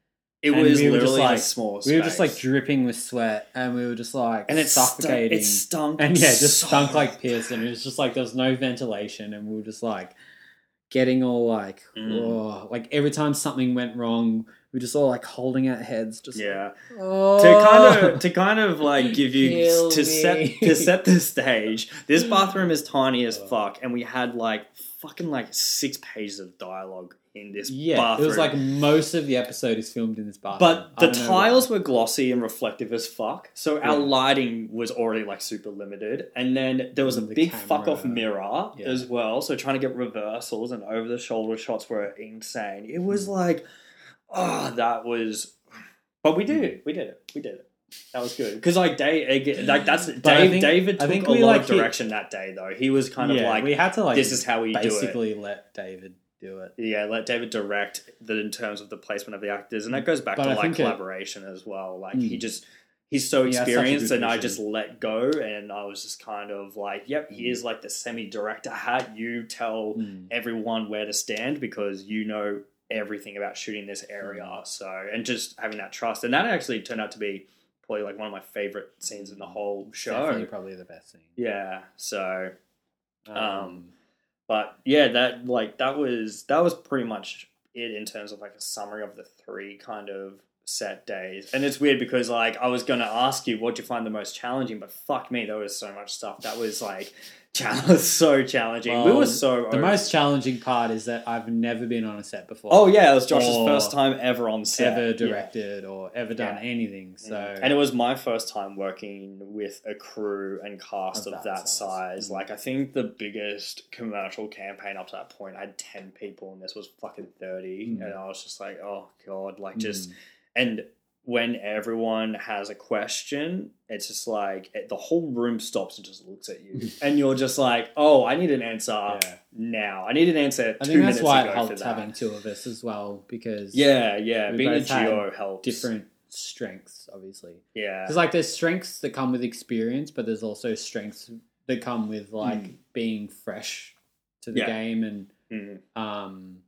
it and was we literally a like- small. We were just like dripping with sweat and we were just like and it stunk, suffocating. it stunk, and yeah, just so stunk like piss. And it was just like there was no ventilation. And we were just like getting all like, Mm. oh, like every time something went wrong, we just all like holding our heads, just Yeah, oh. to kind of to kind of like give you Kill to set to set the stage. This bathroom is tiny as Oh. fuck, and we had like fucking like six pages of dialogue in this Yeah, bathroom. it was like most of the episode is filmed in this bathroom. But I the tiles were glossy and reflective as fuck, so our lighting was already like super limited. And then there was a the big fuck off mirror Yeah. as well, so trying to get reversals and over the shoulder shots were insane. It was Mm. like, oh, that was. But we did it. We did it. We did it. That was good because like Dave, like that's But I think- David I think a we, lot like, of hit- direction that day though. He was kind of yeah, like, we had to like this is how we do it. basically let David do it. Yeah, let David direct the in terms of the placement of the actors, and that goes back But to I like think it- collaboration as well. Like Mm. he just he's so He has such a experienced, good and I just let go, and I was just kind of like, "Yep, Mm. here's like the semi-director hat. You tell Mm. everyone where to stand because you know everything about shooting this area." Mm. So, and just having that trust, and that actually turned out to be probably like one of my favorite scenes in the whole show. Definitely probably the best scene. Yeah, so Um, Um, but yeah, that like that was that was pretty much it in terms of like a summary of the three kind of set days. And it's weird because like I was gonna ask you what you find the most challenging, but fuck me, there was so much stuff that was like challenge so challenging. we were so the over- most challenging part is that I've never been on a set before. Oh yeah, it was Josh's first time ever on set. ever Yeah. directed or ever done Yeah. anything. So and it was my first time working with a crew and cast Of of, that that, size. size. Mm. Like I think the biggest commercial campaign up to that point I had ten people, and this was fucking thirty. Mm. And I was just like, oh god, like Mm. And when everyone has a question, it's just like it, the whole room stops and just looks at you, and you're just like, oh, I need an answer Yeah. now. I need an answer. I think that's why it helped having two of us as well because Yeah, yeah, being a geo helps. different strengths, obviously. Yeah, Because like there's strengths that come with experience, but there's also strengths that come with like Mm. being fresh to the Yeah. game and Mhm. um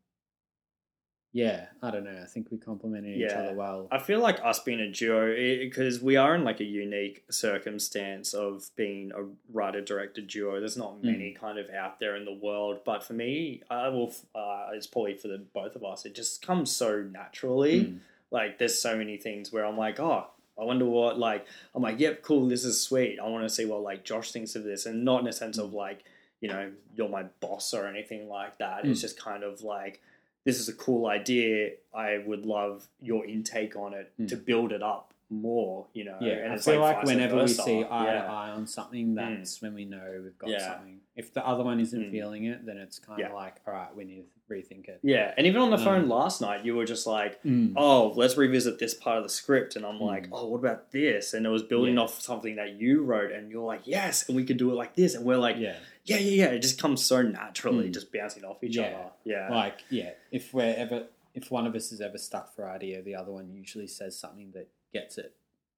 yeah, I don't know. I think we complemented each other well. I feel like us being a duo because we are in like a unique circumstance of being a writer director duo. There's not Hmm. many kind of out there in the world, but for me, I will. Uh, it's probably for the both of us. It just comes so naturally. Mm. Like there's so many things where I'm like, oh, I wonder what like I'm like, yep, cool, this is sweet. I want to see what like Josh thinks of this, and not in a sense of like, you know, you're my boss or anything like that. It's Mm. just kind of like this is a cool idea. I would love your intake on it Mm. to build it up more, you know. Yeah, and I it's feel like, vice whenever we see eye to eye on something, that's when we know we've got Yeah. something. If the other one isn't Mm. feeling it, then it's kind of Yeah. like, all right, we need to rethink it. Yeah, and even on the phone Um, last night, you were just like, Mm. "Oh, let's revisit this part of the script," and I'm like, Mm. "Oh, what about this?" And it was building Yeah. off something that you wrote, and you're like, "Yes," and we could do it like this, and we're like, yeah, "Yeah, yeah, yeah." It just comes so naturally, Mm. just bouncing off each Yeah. other. Yeah, like yeah. If we're ever, if one of us is ever stuck for idea, the other one usually says something that gets it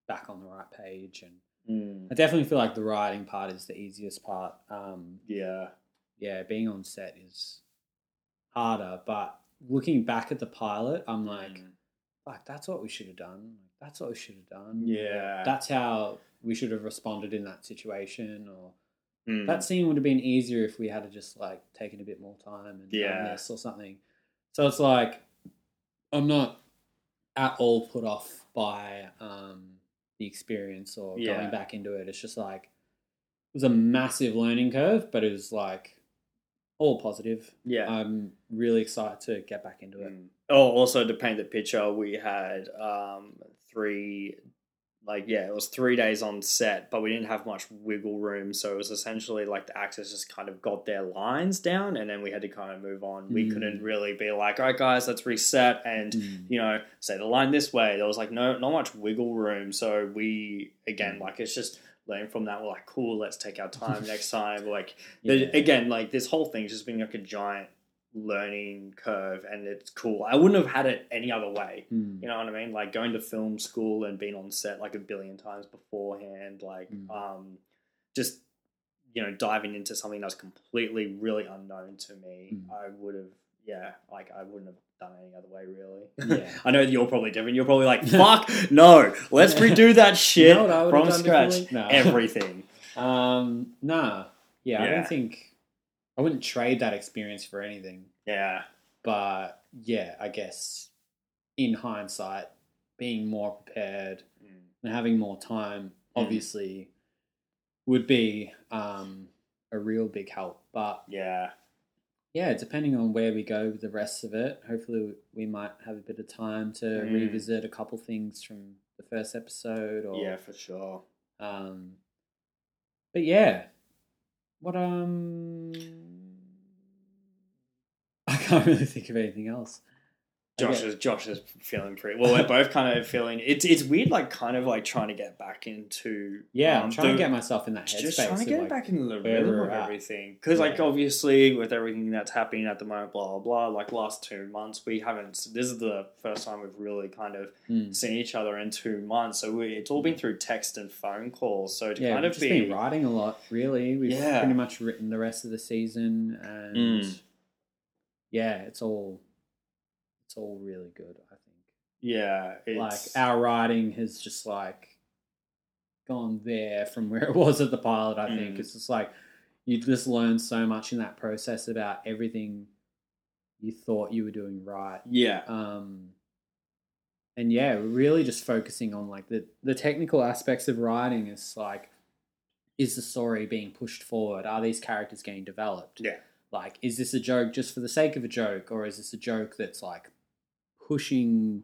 back on the right page. And Mm. I definitely feel like the writing part is the easiest part. Um, yeah, yeah, being on set is harder, but looking back at the pilot, I'm like, Mm. like that's what we should have done. That's what we should have done. Yeah. that's how we should have responded in that situation. Or Mm. that scene would have been easier if we had just like taken a bit more time and Yeah. done this or something. So it's like I'm not at all put off by um, the experience or Yeah. going back into it. It's just like it was a massive learning curve, but it was like all positive. yeah. I'm really excited to get back into it. Mm. Oh, also to paint the picture, we had um, three, like yeah, it was three days on set, but we didn't have much wiggle room, so it was essentially like the actors just kind of got their lines down, and then we had to kind of move on. We Mm. couldn't really be like, all right, guys, let's reset and you know say the line this way. There was like no not much wiggle room, so we again like it's just. Learning from that, we're like, cool. Let's take our time next time. Like, the- again, like this whole thing's just been like a giant learning curve and it's cool. I wouldn't have had it any other way. Mm. You know what I mean? Like going to film school and being on set like a billion times beforehand, like Mm. um just you know, diving into something that's completely really unknown to me, Mm. I would have yeah, like I wouldn't have done any other way really. Yeah. I know you're probably different. You're probably like, fuck no, let's redo that shit You know what I would've from scratch. No. Everything. Um, nah. Yeah, I don't think I wouldn't trade that experience for anything. Yeah. But yeah, I guess in hindsight, being more prepared Mm. and having more time Mm. obviously would be um, a real big help. But Yeah. yeah, depending on where we go with the rest of it, hopefully we might have a bit of time to Mm. revisit a couple things from the first episode or Yeah, for sure. um, but yeah, what um, can't really think of anything else. Josh is Josh is feeling pretty well. We're both kind of feeling it's it's weird, like kind of like trying to get back into yeah, um, I'm trying the- to get myself in that headspace, just trying to get like, back into the rhythm of everything because like obviously with everything that's happening at the moment, blah blah blah. Like last two months, we haven't. This is the first time we've really kind of mm. seen each other in two months. So we, it's all been through text and phone calls. So to yeah, kind of be been writing a lot. Really, we've Yeah. pretty much written the rest of the season, and Mm. Yeah, it's all it's all really good. I think. yeah, like our writing has just like gone there from where it was at the pilot i think Mm. it's just like you just learn so much in that process about everything you thought you were doing right yeah, um and yeah really just focusing on like the the technical aspects of writing is like is the story being pushed forward are these characters getting developed Yeah. Like is this a joke just for the sake of a joke or is this a joke that's like pushing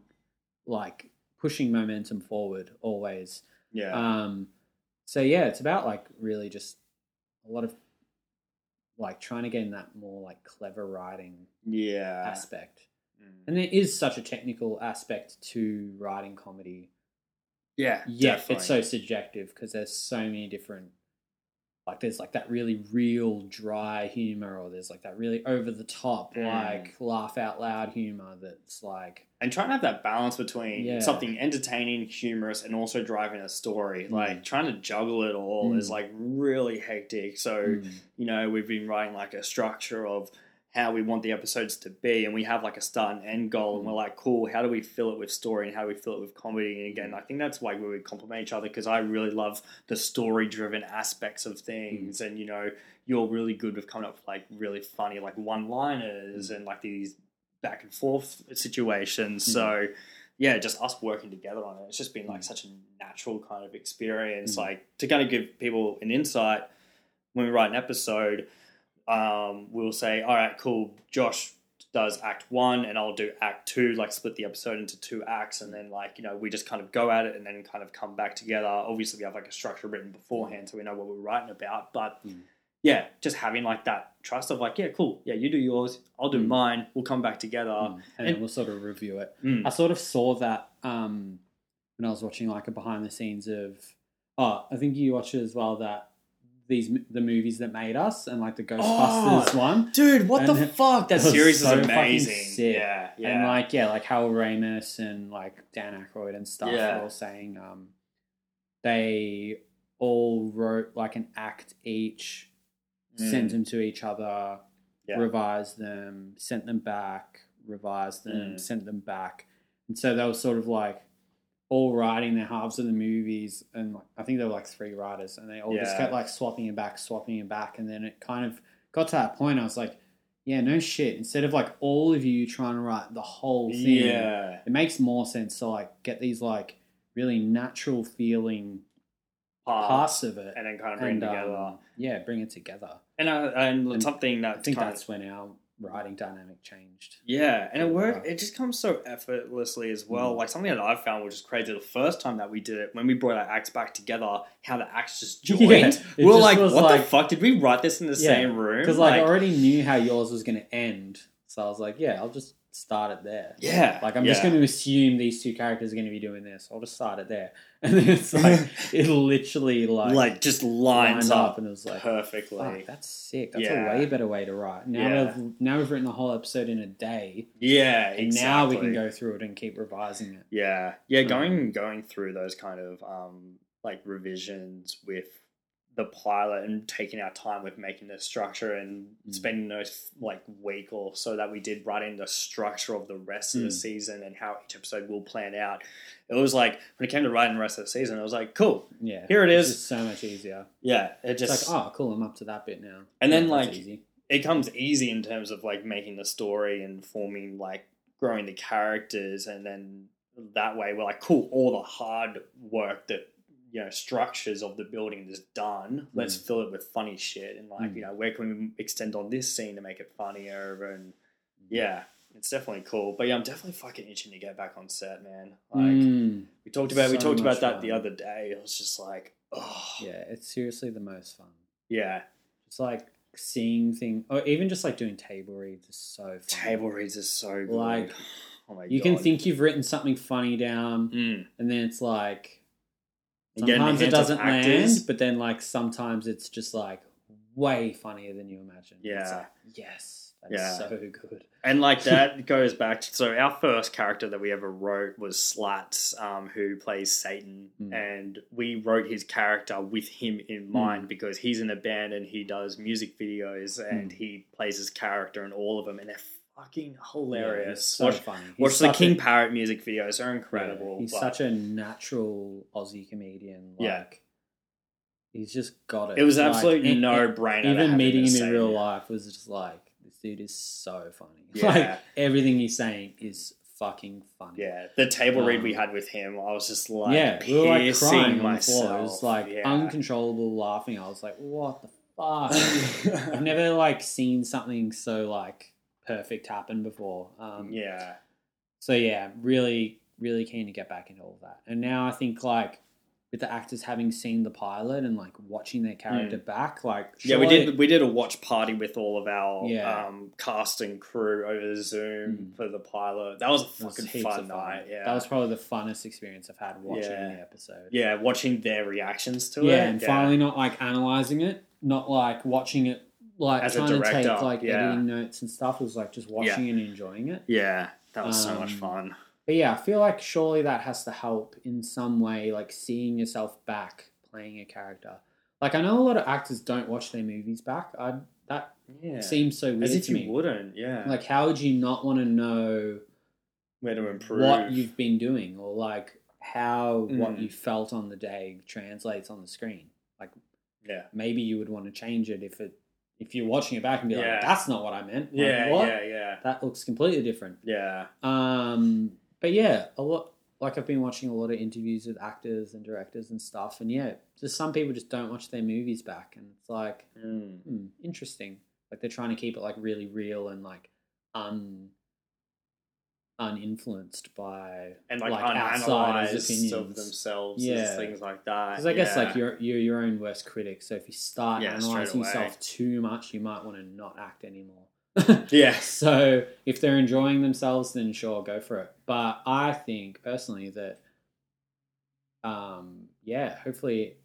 like pushing momentum forward always yeah, um so yeah it's about like really just a lot of like trying to get in that more like clever writing yeah. aspect Mm. and there is such a technical aspect to writing comedy Yeah, yeah definitely. it's so subjective because there's so many different like there's like that really real dry humor or there's like that really over the top Mm. like laugh out loud humor that's like and trying to have that balance between Yeah. something entertaining, humorous, and also driving a story. Mm. Like trying to juggle it all is Mm. like really hectic. So mm, you know we've been writing like a structure of how we want the episodes to be, and we have like a start and end goal, and Mm. we're like, cool. How do we fill it with story, and how do we fill it with comedy? And again, I think that's why we would complement each other because I really love the story-driven aspects of things, and you know you're really good with coming up with like really funny like one-liners Mm. and like these back and forth situations. Mm. So yeah, just us working together on it. It's just been like Mm. such a natural kind of experience. Mm. Like to kind of give people an insight when we write an episode, um, we'll say, "All right, cool, Josh, does act one and I'll do act two, like split the episode into two acts, and then like you know we just kind of go at it and then kind of come back together. Obviously, we have like a structure written beforehand, so we know what we're writing about. But Mm. yeah, just having like that trust of like, yeah, cool, yeah, you do yours, I'll do Mm. mine, we'll come back together. Mm. and, and- then we'll sort of review it. Mm. I sort of saw that um, when I was watching like a behind the scenes of. Oh, I think you watched it as well. That these the movies that made us and like the Ghostbusters one. Dude, what And the fuck? That series so is amazing. Yeah, yeah. And like yeah, like Harold Ramis and like Dan Aykroyd and stuff Yeah. were all saying um, they all wrote like an act each, Mm. sent them to each other, Yeah. revised them, sent them back, revised them, Mm. sent them back, and so they were sort of like all writing their halves of the movies, and like, I think there were like three writers, and they all just kept like swapping it back, swapping it back, and then it kind of got to that point. I was like, yeah, no shit. Instead of like all of you trying to write the whole thing, yeah. it makes more sense to like get these like really natural feeling parts of it and then kind of bring and it together. um, yeah, bring it together. and uh, and, and something I think that's when our writing dynamic changed. yeah, and it worked. It just comes so effortlessly as well. Mm. Like something that I've found which is crazy. The first time that we did it, when we brought our acts back together, how the acts just joined. Yeah, we were like, "What like- the fuck? Did we write this in the Yeah, same room?" Because like, I already knew how yours was going to end, so I was like, yeah, I'll just start it there. yeah, Like I'm yeah. just going to assume these two characters are going to be doing this. I'll just start it there, and then it's like it literally like, like, just lines lined up, and it was like, perfectly. that's sick. That's Yeah. a way better way to write. Now Yeah. we've now we've written the whole episode in a day, Yeah, and now we can go through it and keep revising it. Yeah, yeah, Um, going going through those kind of um, like revisions with the pilot and taking our time with making the structure and Mm. spending those like week or so that we did writing the structure of the rest of the Mm. season and how each episode will plan out. It was like when it came to writing the rest of the season, it was like cool. Yeah, Here it it's so much easier. Yeah, it It's just like, oh, cool, I'm up to that bit now. And then, Yeah, that's like, easy. it comes easy in terms of like making the story and forming like growing the characters and then that way we're like cool all the hard work that you know structures of the building is done let's Mm. fill it with funny shit and like Mm. you know where can we extend on this scene to make it funnier and Mm. yeah it's definitely cool but yeah i'm definitely fucking itching to get back on set man like Mm, we talked about we talked about that the other day it was just like oh yeah, it's seriously the most fun. yeah it's like seeing things, or even just like doing table reads is so fun. table reads is so good Like, oh my You god can think you've written something funny down, Mm. and then it's like You get in the sometimes it doesn't land, but then like sometimes it's just like way funnier than you imagine. It's Yeah. like, yes, that's Yeah. so good. And like that goes back to so our first character that we ever wrote was Slats, um, who plays Satan, Mm. and we wrote his character with him in mind because he's in a band and he does music videos and Mm. he plays his character in all of them, and they're fucking hilarious. Yeah, so watch funny. He's watch the King a- Parrot music videos; they're yeah, incredible. he's but such a natural Aussie comedian. Like, Yeah. he's just got it. it was Like, absolutely no brainer. Even meeting him in real life was just like this dude is so funny. Yeah. Like everything he's saying is fucking funny. Yeah, the table read we Um, had with him, I was just like, yeah, we were like piercing crying on the myself. floor. It was like yeah. uncontrollable laughing. I was like, what the fuck? I've never like seen something so like perfect happen before. Um, yeah, So yeah, really, really keen to get back into all that. And now I think like with the actors having seen the pilot and like watching their character back, like Hmm. yeah. We did we did a watch party with all of our Yeah. um, cast and crew over Zoom Mm. for the pilot. That was a was fucking heaps fun of night. Yeah, that was probably the funnest experience I've had watching Yeah. the episode. yeah. Watching their reactions to it. yeah, and finally not like analyzing it, not like watching it, like As a trying to take like yeah. editing notes and stuff. It was like just watching and enjoying it. yeah, that was so much Um, fun. But yeah, I feel like surely that has to help in some way, like seeing yourself back playing a character. Like I know a lot of actors don't watch their movies back. I that Yeah, seems so weird as if to you me. wouldn't. Yeah, Like, how would you not want to know where to improve. what you've been doing, or like how what Mm. you felt on the day translates on the screen? Like yeah, maybe you would want to change it if it if you're watching it back and be Yeah. like, "That's not what I meant." Like, yeah, what? yeah, yeah, That looks completely different. yeah. Um, but yeah, a lot. Like I've been watching a lot of interviews with actors and directors and stuff, and yeah, just some people just don't watch their movies back, and it's like Mm. hmm, interesting. Like they're trying to keep it like really real and like un uninfluenced by and like, outsiders' unanalyzed of themselves, Yeah. things like that. Because I guess yeah. like you're you're your own worst critic. So if you start Yeah, analyzing yourself too much, you might want to not act anymore. yeah. So if they're enjoying themselves, then sure, go for it. But I think personally that, um, yeah, hopefully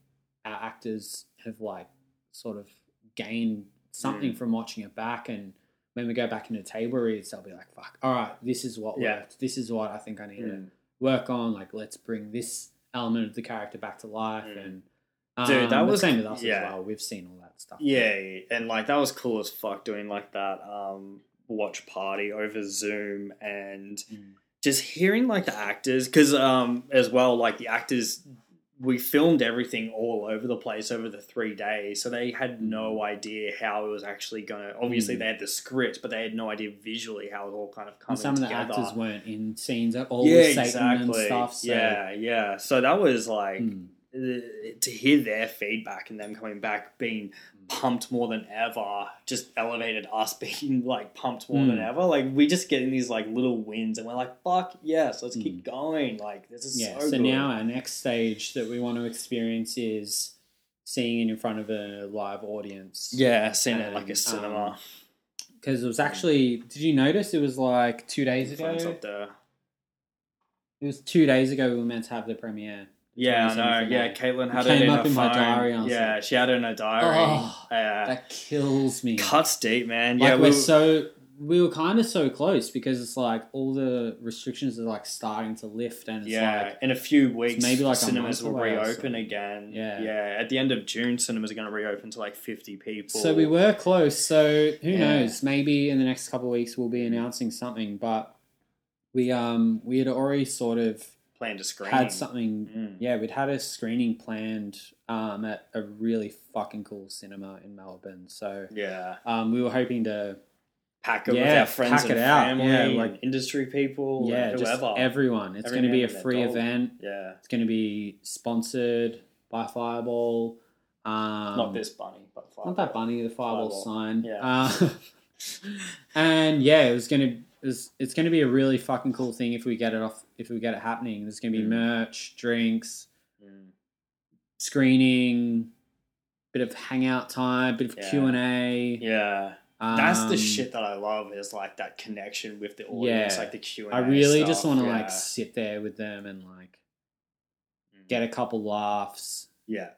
our actors have like sort of gained something Mm. from watching it back, and when we go back into table reads, they'll be like, "Fuck, all right, this is what Yeah. worked. This is what I think I need to Mm. work on. Like, let's bring this element of the character back to life." Mm. And Dude, that um, the was- same with us yeah. as well. We've seen all that stuff. Yeah, and like that was cool as fuck doing like that um watch party over Zoom and Mm. just hearing like the actors because um as well like the actors we filmed everything all over the place over the three days so they had no idea how it was actually gonna obviously Mm. they had the script but they had no idea visually how it all kind of coming And some of the actors weren't in scenes at all yeah exactly and stuff. So, yeah yeah so that was like Mm. uh, to hear their feedback and them coming back being pumped more than ever just elevated us being like pumped more than Mm. ever like we just getting these like little wins and we're like fuck yes let's keep going like this is yeah. so, So, now our next stage that we want to experience is seeing it in front of a live audience. yeah seeing it like a cinema Because it was actually, did you notice it was like two days ago? It was two days ago we were meant to have the premiere. Yeah I know of yeah May. Caitlin had It it in up her in my phone. diary, I was yeah like, she had it in her diary Oh, yeah That kills me. cuts deep man Like yeah we're we, so we were kind of so close because it's like all the restrictions are like starting to lift and it's yeah, like in a few weeks, maybe like cinemas will reopen so. again. Yeah. yeah. At the end of June, cinemas are going to reopen to like fifty people. So we were close. So who Yeah. knows? Maybe in the next couple of weeks we'll be announcing something. But we um we had already sort of planned to screen. had something. Mm. Yeah, we'd had a screening planned um at a really fucking cool cinema in Melbourne. So Yeah, um we were hoping to pack it with Yeah, our friends pack and it out. family, Yeah, like- industry people, yeah just whoever. everyone. It's going to be a free event. yeah, It's going to be sponsored by Fireball. Um, not this bunny, but Fireball. Not that bunny, the Fireball, Fireball. sign. Yeah. Uh, and yeah, it was going to. It's, it's going to be a really fucking cool thing if we get it off. If we get it happening, there's going to be Mm. merch, drinks, Mm. screening, bit of hangout time, bit of. Q and A. Yeah, that's the Um, shit that I love is like that connection with the audience, Yeah. like the Q and I A. really stuff. just want to yeah. like sit there with them and like Mm. get a couple laughs, yeah.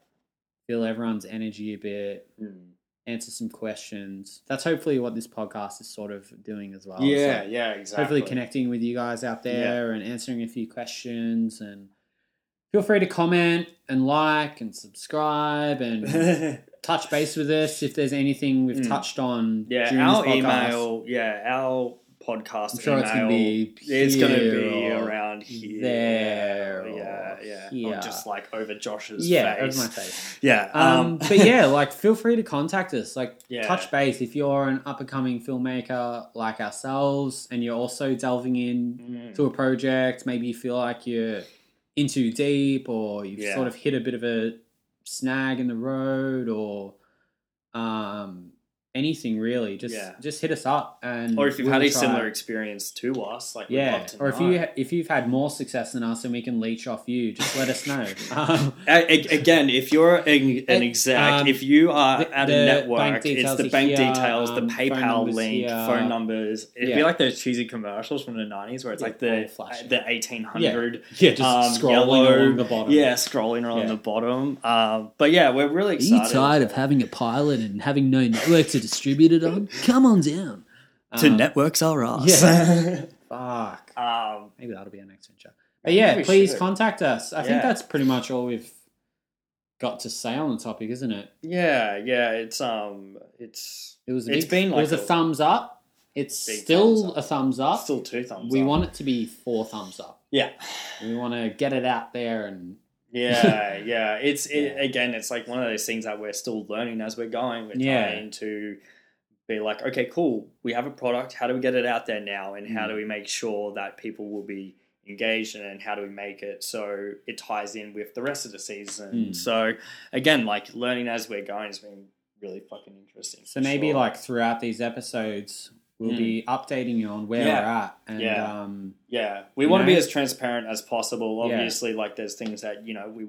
feel everyone's energy a bit, Mm. Answer some questions. That's hopefully what this podcast is sort of doing as well. Yeah, like yeah, exactly. Hopefully connecting with you guys out there and answering a few questions and feel free to comment and like and subscribe and touch base with us if there's anything we've Mm. touched on. yeah, our email, yeah, our podcast I'm sure email. it's gonna be it's gonna be around here, there yeah, or yeah, here. or just like over Josh's Yeah, face. over my face. Yeah, Um, um, but yeah, like feel free to contact us. Like Yeah. touch base if you're an up and coming filmmaker like ourselves, and you're also delving in mm, to a project. Maybe you feel like you're in too deep, or you've Yeah. sort of hit a bit of a snag in the road, or um, anything really. Just Yeah. just hit us up, and or if you've we'll had a try- similar experience to us, like we'd yeah, love to or if know. you if you've had more success than us, and we can leech off you, just let us know. Um, A- a- Again, if you're an, an exec, Um, if you are the- at the a network, it's the bank here, details, the um, phone PayPal numbers link, here. phone numbers. It'd be like those cheesy commercials from the '90s where it's Yeah, like the flashing. the 1800 yeah, just um, scrolling yellow- along the bottom. Yeah, scrolling around Yeah. the bottom. Um, but yeah, we're really excited. Are you tired of having a pilot and having no network to distribute it on? Come on down. to Um, networks are us. Yeah. Fuck. um, Maybe that'll be our next venture. But yeah, please should. contact us. I think that's pretty much all we've got to say on the topic, isn't it? yeah, yeah. It's um, it's It was a It's big, been it was a a thumbs up. It's still thumbs up. a thumbs up. still two thumbs. we up. want it to be four thumbs up. Yeah. We want to get it out there and Yeah, yeah. It's it, again. It's like one of those things that we're still learning as we're going. We're Yeah. trying to be like, okay, cool. We have a product. How do we get it out there now? And how Mm. do we make sure that people will be engaged? And how do we make it so it ties in with the rest of the season? Mm. So again, like learning as we're going has been really fucking interesting. So maybe sure. like throughout these episodes, we'll Mm. be updating you on where Yeah. we're at. And Yeah. um, Yeah, we want to be as transparent as possible. Yeah. Obviously, like there's things that you know we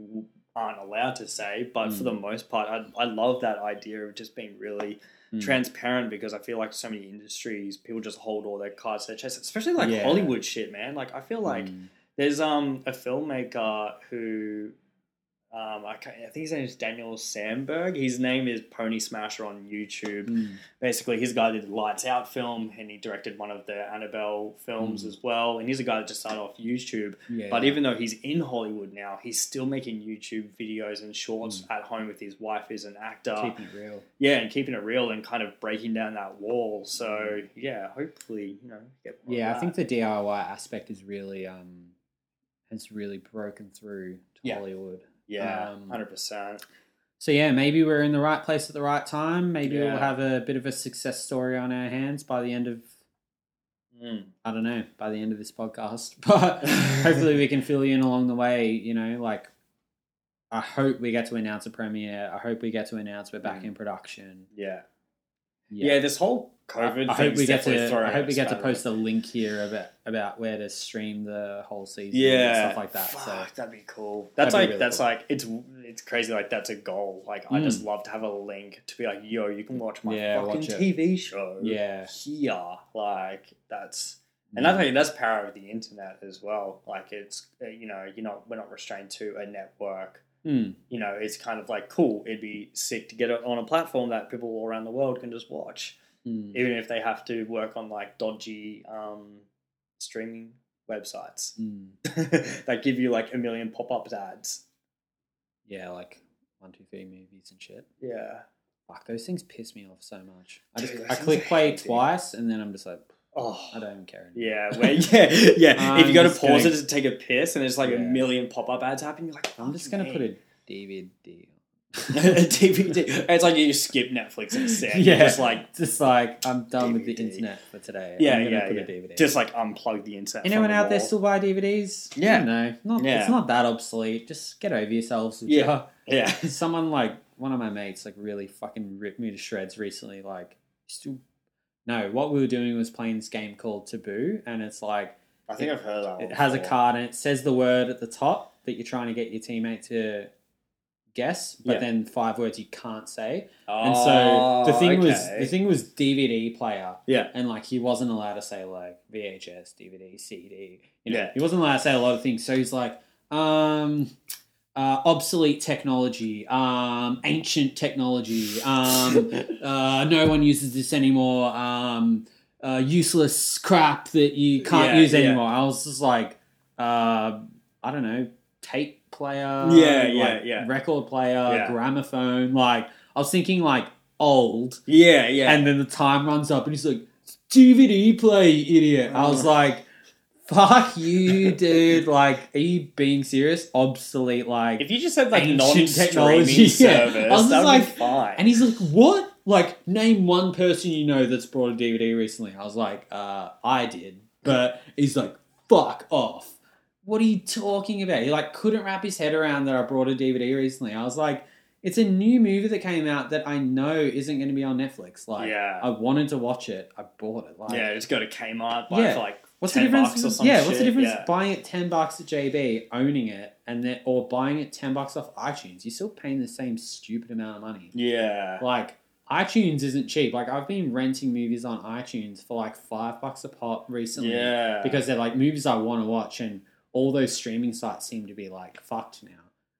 aren't allowed to say, but for Mm. the most part, I, I love that idea of just being really mm, transparent because I feel like so many industries people just hold all their cards to their chest, especially like Yeah. Hollywood shit, man. Like I feel like mm, there's um a filmmaker who um I, can't, I think his name is Daniel Sandberg. His name is Pony Smasher on YouTube mm, basically he's a guy that did Lights Out film and he directed one of the Annabelle films Mm. as well. And he's a guy that just started off YouTube. yeah, But even though he's in Hollywood now, he's still making YouTube videos and shorts at home with his wife who's an actor. keeping it real. yeah, and keeping it real and kind of breaking down that wall. So yeah, hopefully, you know, get more of Yeah, I think the DIY aspect is really um has really broken through to Yeah. Hollywood. Yeah, um, hundred percent. So yeah, maybe we're in the right place at the right time. Maybe we'll have a bit of a success story on our hands by the end of Mm. I don't know, by the end of this podcast. But hopefully we can fill you in along the way, you know, like I hope we get to announce a premiere. I hope we get to announce we're back Mm. in production. Yeah. Yeah, This whole COVID. I, I hope we get to I hope we get to post a link here about about where to stream the whole season yeah, and stuff like that. Fuck, So that'd be cool. That's That'd like really that's cool. like it's it's crazy. Like that's a goal. Like I Mm. just love to have a link to be like, yo, you can watch my Yeah, fucking watch. TV show. yeah. here. Like that's and Mm. I think that's power of the internet as well. Like it's you know you're not we're not restrained to a network. Mm. You know, it's kind of like cool. It'd be sick to get it on a platform that people all around the world can just watch Mm. even if they have to work on like dodgy um, streaming websites Mm. that give you like a million pop-up ads. Yeah, like one, two, three movies and shit. Yeah. Fuck, those things piss me off so much. I just I click play twice and then I'm just like Oh. I don't even care anymore. Yeah, where, yeah, yeah. I'm if you go to pause gonna- it to take a piss, and there's like a million pop-up ads happening, you're like, I'm just gonna put a DVD. a DVD. It's like you skip Netflix instead. Yeah. Yeah. Just like Just like I'm done with the internet for today. Yeah, yeah, put yeah. a DVD. just like unplug the internet. Anyone the out there still buy DVDs? Yeah. No, not, Yeah. it's not that obsolete. Just get over yourselves. Yeah. Yeah. Someone like one of my mates like really fucking ripped me to shreds recently. Like still no, what we were doing was playing this game called Taboo, and it's like I think I've heard that. it has a card and it says the word at the top that you're trying to get your teammate to guess, but Yeah. then five words you can't say. Oh, And so the thing was the thing was DVD player. Yeah. And like he wasn't allowed to say like VHS, DVD, CD. You know, Yeah. he wasn't allowed to say a lot of things. So he's like, um, uh, obsolete technology, um, ancient technology, um, uh, no one uses this anymore, um, uh, useless crap that you can't Yeah, use yeah. anymore. I was just like, uh, I don't know, tape player, Yeah, like, yeah, yeah. record player, Yeah. gramophone. Like, I was thinking like old, Yeah, yeah. and then the time runs up, and he's like, DVD play, you idiot. I was like, fuck you, dude. Like, are you being serious? Obsolete, like. if you just said like technology, yeah. service, I was that would like- be fine. and he's like, what? Like, name one person you know that's brought a DVD recently. I was like, uh, I did. But he's like, fuck off. What are you talking about? He like couldn't wrap his head around that I brought a DVD recently. I was like, it's a new movie that came out that I know isn't going to be on Netflix. Like, yeah, I wanted to watch it. I bought it. Like, yeah. Just go to Kmart, buy Yeah. for like What's the difference? bucks or some yeah, what's the difference yeah. buying it ten bucks at JB, owning it, and then or buying it ten bucks off iTunes? You're still paying the same stupid amount of money. yeah, Like iTunes isn't cheap. Like I've been renting movies on iTunes for like five bucks a pop recently yeah. because they're like movies I want to watch, and all those streaming sites seem to be like fucked now.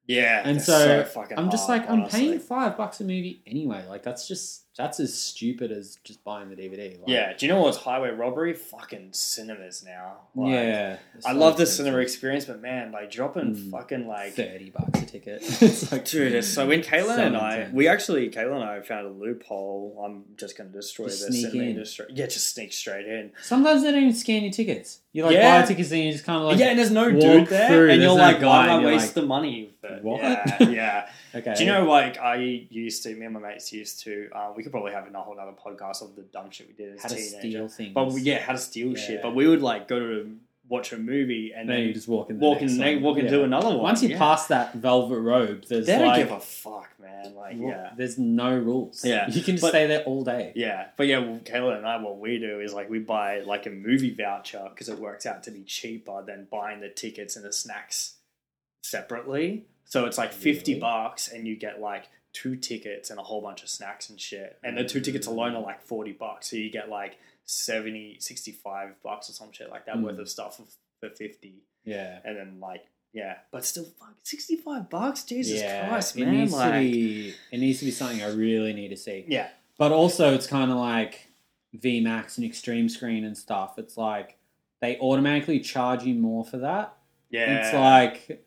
yeah, And so, fucking I'm just hard, like I'm paying five bucks a movie anyway. Like that's just that's as stupid as just buying the DVD. Like, Yeah, do you know what's highway robbery? Fucking cinemas now. Like, yeah. I love the cinema experience, but man, like dropping Mm. fucking like thirty bucks a ticket. it's like, Dude, it's so when Kayla so and I, intense. we actually, Kayla and I found a loophole. I'm just going to destroy Just the sneak cinema in. industry. Yeah, just sneak straight in. Sometimes they don't even scan your tickets. You like Yeah. buy tickets and you just kind of like yeah, and there's no dude there, through, and there's you're no like, why did I waste like, the money? For, What? Yeah, yeah. okay. Do you know, like, I used to, me and my mates used to, uh, we could probably have a whole other podcast of the dumb shit we did as how to steal things? But we, yeah, how to steal Yeah. shit. But we would like go to watch a movie and then then you just walk in. The walk, in, one. walk into Yeah. another one. Once you yeah. pass that velvet robe, there's they don't like give a fuck, man. Like, yeah. there's no rules. Yeah, you can just but- stay there all day. Yeah, but yeah, well, Kayla and I, what we do is like we buy like a movie voucher because it works out to be cheaper than buying the tickets and the snacks separately. So it's like fifty Really? bucks, and you get like two tickets and a whole bunch of snacks and shit. And the two tickets alone are like forty bucks, so you get like 70, 65 bucks or some shit like that Mm. worth of stuff for, for fifty. Yeah. And then like yeah, but still, fuck, sixty five bucks, Jesus yeah, Christ, it man! needs like, to be. It needs to be something I really need to see. yeah, But also, it's kind of like VMAX and Extreme Screen and stuff. It's like they automatically charge you more for that. yeah, It's like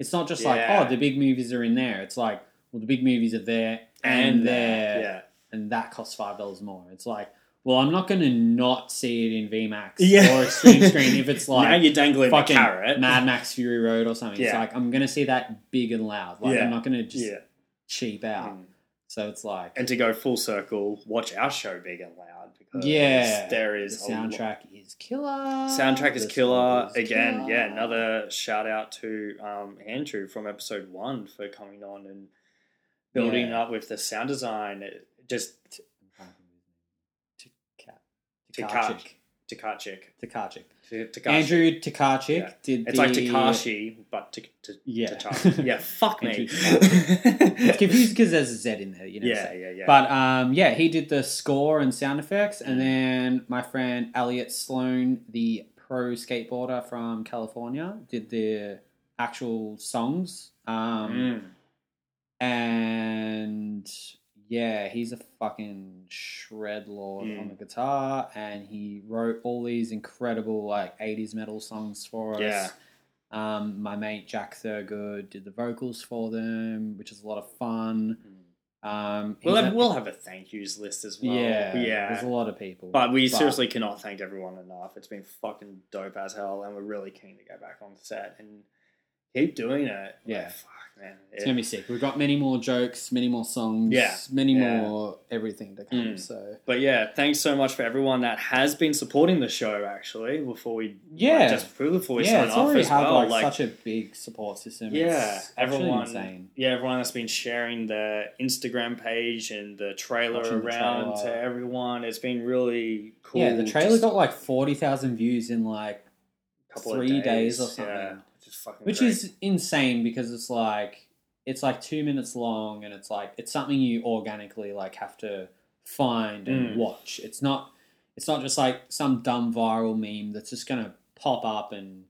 it's not just like oh the big movies are in there. It's like well the big movies are there and, and there yeah. and that costs five dollars more. It's like well I'm not going to not see it in VMAX Yeah. or Extreme Screen if it's like now you're dangling fucking carrot. Mad Max Fury Road or something. It's like I'm going to see that big and loud. Like Yeah. I'm not going to just yeah. cheap out. Mm. So it's like And to go full circle, watch our show big and loud because Yeah. there is the is a lo- soundtrack is killer. soundtrack is killer is again. Yeah, another shout out to um, Andrew from episode one for coming on and building Yeah. up with the sound design. It just Takachic. Takachik. Takachic. Takachi. Andrew Takachic Yeah. did It's the, like Takashi, but to, to, Yeah. Takashi. Yeah, fuck me. It's confused because there's a Z in there, you know. yeah, yeah, yeah. But um, yeah, he did the score and sound effects, and Mm. then my friend Elliot Sloan, the pro skateboarder from California, did the actual songs. Um, Mm. And yeah, he's a fucking shred lord Mm. on the guitar, and he wrote all these incredible like '80s metal songs for us. Yeah. Um, my mate Jack Thurgood did the vocals for them, which is a lot of fun. Um, We'll have, a- we'll have a thank yous list as well. yeah, yeah. There's a lot of people, But we seriously cannot thank everyone enough. It's been fucking dope as hell, and we're really keen to go back on set and keep doing it. Yeah. Like, fuck, man. it's gonna be sick. We've got many more jokes, many more songs, Yeah, many yeah. more everything to come. Mm. So But yeah, thanks so much for everyone that has been supporting the show. Actually, before we Yeah. like, just before we yeah, sign it's off as had well, like, like such a big support system. yeah, it's everyone, insane. yeah, everyone that's been sharing the Instagram page and the trailer Watching the around trailer. to everyone. It's been really cool. Yeah, the trailer just got like forty thousand views in like a couple of three days or Yeah, something. Which is fucking which great. is insane because it's like it's like two minutes long and it's like it's something you organically like have to find and Mm. watch it's not it's not just like some dumb viral meme that's just gonna pop up and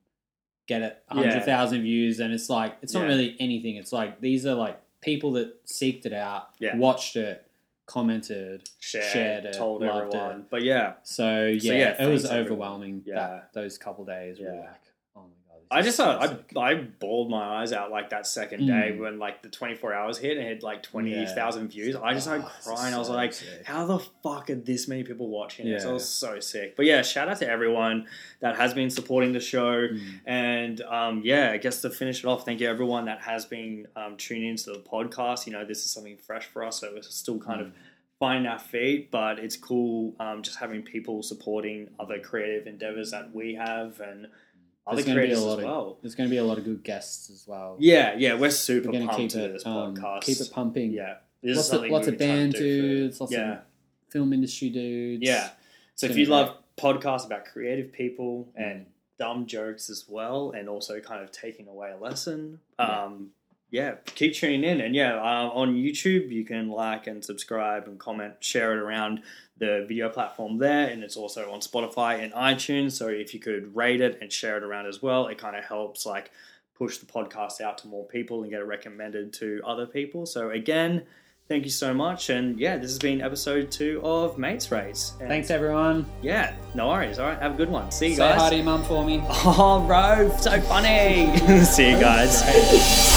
get it Yeah. 100000 views and it's like it's not Yeah. really anything it's like these are like people that seeked it out Yeah. watched it commented shared, shared it, told loved everyone. But yeah, so yeah, yeah, it was everyone. overwhelming Yeah. that those couple days were like oh my god this I just so uh. I I bawled my eyes out like that second day Mm. when like the twenty four hours hit and it had like twenty thousand views. I just started Oh, this is crying. I was like, sick. how the fuck are this many people watching this? It Yeah. was so sick. But yeah, shout out to everyone that has been supporting the show. Mm. And um, yeah, I guess to finish it off, thank you everyone that has been um, tuning into the podcast. You know, this is something fresh for us, so we're still kind Mm. of finding our feet, but it's cool um, just having people supporting other creative endeavors that we have and other There's gonna be a creators lot as of- well. There's going to be a lot of good guests as well. Yeah, yeah, we're super we're going to pumped keep to it this um, podcast. keep it pumping. yeah, lots of lots of band to for- dudes, lots yeah. of film industry dudes. Yeah. So if you be love podcasts about creative people Mm. and dumb jokes as well, and also kind of taking away a lesson, um, yeah, keep tuning in. And yeah, uh, on YouTube, you can like and subscribe and comment, share it around the video platform there. And it's also on Spotify and iTunes. So if you could rate it and share it around as well, it kind of helps like push the podcast out to more people and get it recommended to other people. So again, thank you so much. And yeah, this has been episode two of Mates Race. And Thanks everyone. yeah, no worries. All right, have a good one. See you Say guys. hi to your mum for me. Oh, bro, so funny. See you guys.